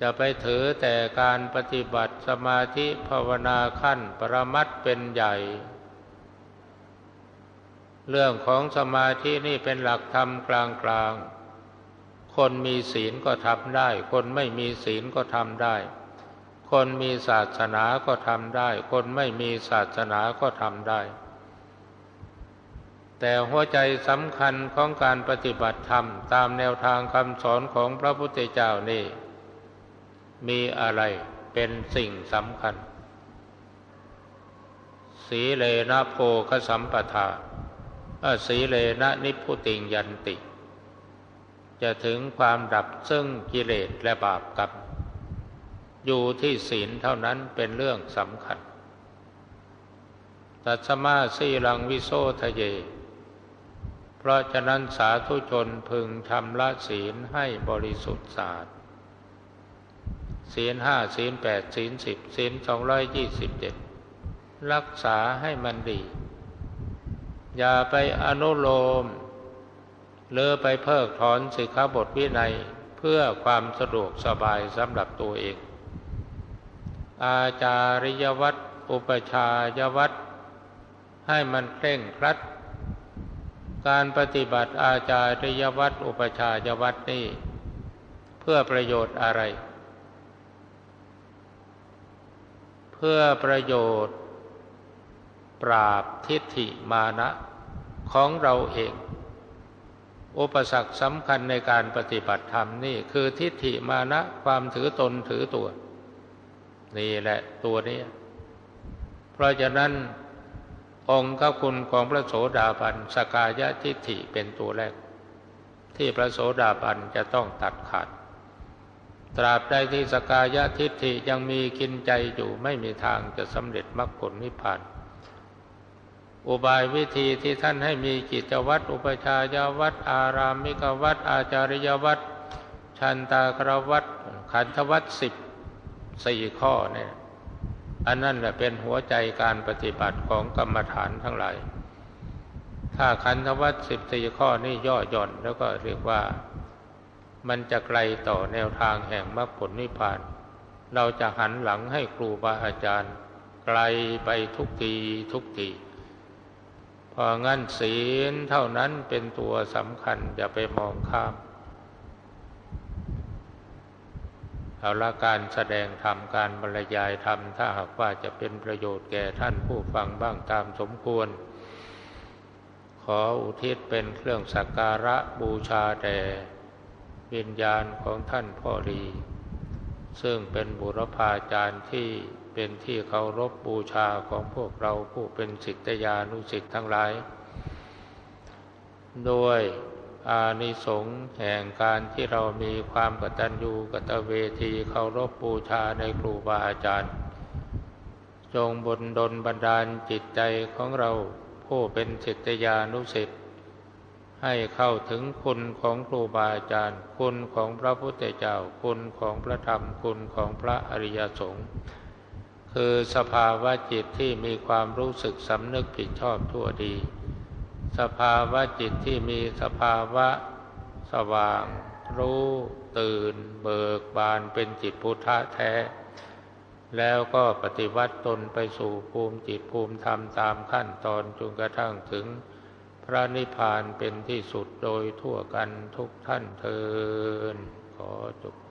จะไปถือแต่การปฏิบัติสมาธิภาวนาขั้นปรมัตเป็นใหญ่ เรื่องของสมาธินี่เป็นหลักธรรมกลางๆ คนมีศีลก็ทำได้ คนไม่มีศีลก็ทำได้ คนมีศาสนาก็ทำได้ คนไม่มีศาสนาก็ทำได้ แต่หัวใจสำคัญของการปฏิบัติธรรมตามแนวทางคำสอนของพระพุทธเจ้านี่ มีอะไรเป็นสิ่งสำคัญ สีเลนะโพคสัมปทาสีเลนะนิพุติงยันติ จะถึงความดับซึ่งกิเลสและบาปกรรมอยู่ที่ศีลเท่านั้นเป็นเรื่องสำคัญ ตัสมาสีลังวิโสทะเย เพราะฉะนั้นสาธุชนพึงทำละศีลให้บริสุทธิ์สะอาด ศีลห้าศีลแปดศีลสิบศีลสองร้อยยี่สิบเจ็ดรักษาให้มันดี อย่าไปอนุโลม เลือไปเพิกถอนสิกขาบทวินัยเพื่อความสะดวกสบายสำหรับตัวเอง อาจาริยวัตรอุปชายวัตรให้มันเคร่งครัด การปฏิบัติอาจาริยวัตรอุปชายวัตรนี่ เพื่อประโยชน์อะไร เพื่อประโยชน์ ปราบทิฏฐิมานะของเราเอง อุปสรรคสำคัญในการปฏิบัติธรรมนี่คือทิฏฐิมานะความถือตนถือตัว นี่แหละตัวนี้ เพราะฉะนั้นองค์ข้าคุณของพระโสดาบันสกายะทิฏฐิเป็นตัวแรก ที่พระโสดาบันจะต้องตัดขาด ตราบใดที่สกายะทิฏฐิยังมีกินใจอยู่ไม่มีทางจะสำเร็จมรรคผลนิพพาน อุบายวิธีที่ท่านให้มีกิจวัตรอุปชายวัตรอารามิกวัตรอาจาริยวัตรชันตากรวัตรขันธวัตรสิบสี่ข้อเนี่ยอันนั้นแหละเป็นหัวใจการปฏิบัติของกรรมฐานทั้งหลาย ถ้าคันธวัตสิบสี่ข้อนี่ย่อหย่อนแล้วก็เรียกว่ามันจะไกลต่อแนวทางแห่งมรรคผลนิพพาน เราจะหันหลังให้ครูบาอาจารย์ ไกลไปทุกทีทุกที พองั้นศีลเท่านั้นเป็นตัวสำคัญ อย่าไปมองข้าม เอาละการแสดงธรรมการบรรยายธรรม ถ้าหากว่าจะเป็นประโยชน์แก่ท่านผู้ฟังบ้างตามสมควร ขออุทิศเป็นเครื่องสักการะบูชาแด่วิญญาณของท่านพ่อรี ซึ่งเป็นบุรพาจารย์ที่ เป็นที่เคารพบูชาของพวกเราผู้เป็นสิทธยานุสิทธ์ทั้งหลาย โดยอานิสงส์แห่งการที่เรามีความกตัญญูกตเวทีเคารพบูชาในครูบาอาจารย์ จงบนดลบันดาลจิตใจของเราผู้เป็นศิษยานุสิ์ให้เข้าถึงคุณของครูบาอาจารย์ คุณของพระพุทธเจ้า คุณของพระธรรม คุณของพระอริยสงฆ์ คือสภาวะจิตที่มีความรู้สึกสำนึกผิดชอบทั่วดี สภาวะจิตที่มีสภาวะสว่าง รู้ตื่น เบิกบานเป็นจิตพุทธะแท้ แล้วก็ปฏิวัติตนไปสู่ภูมิจิตภูมิธรรมตามขั้นตอนจนกระทั่งถึงพระนิพพานเป็นที่สุดโดยทั่วกันทุกท่านเทินขอจบ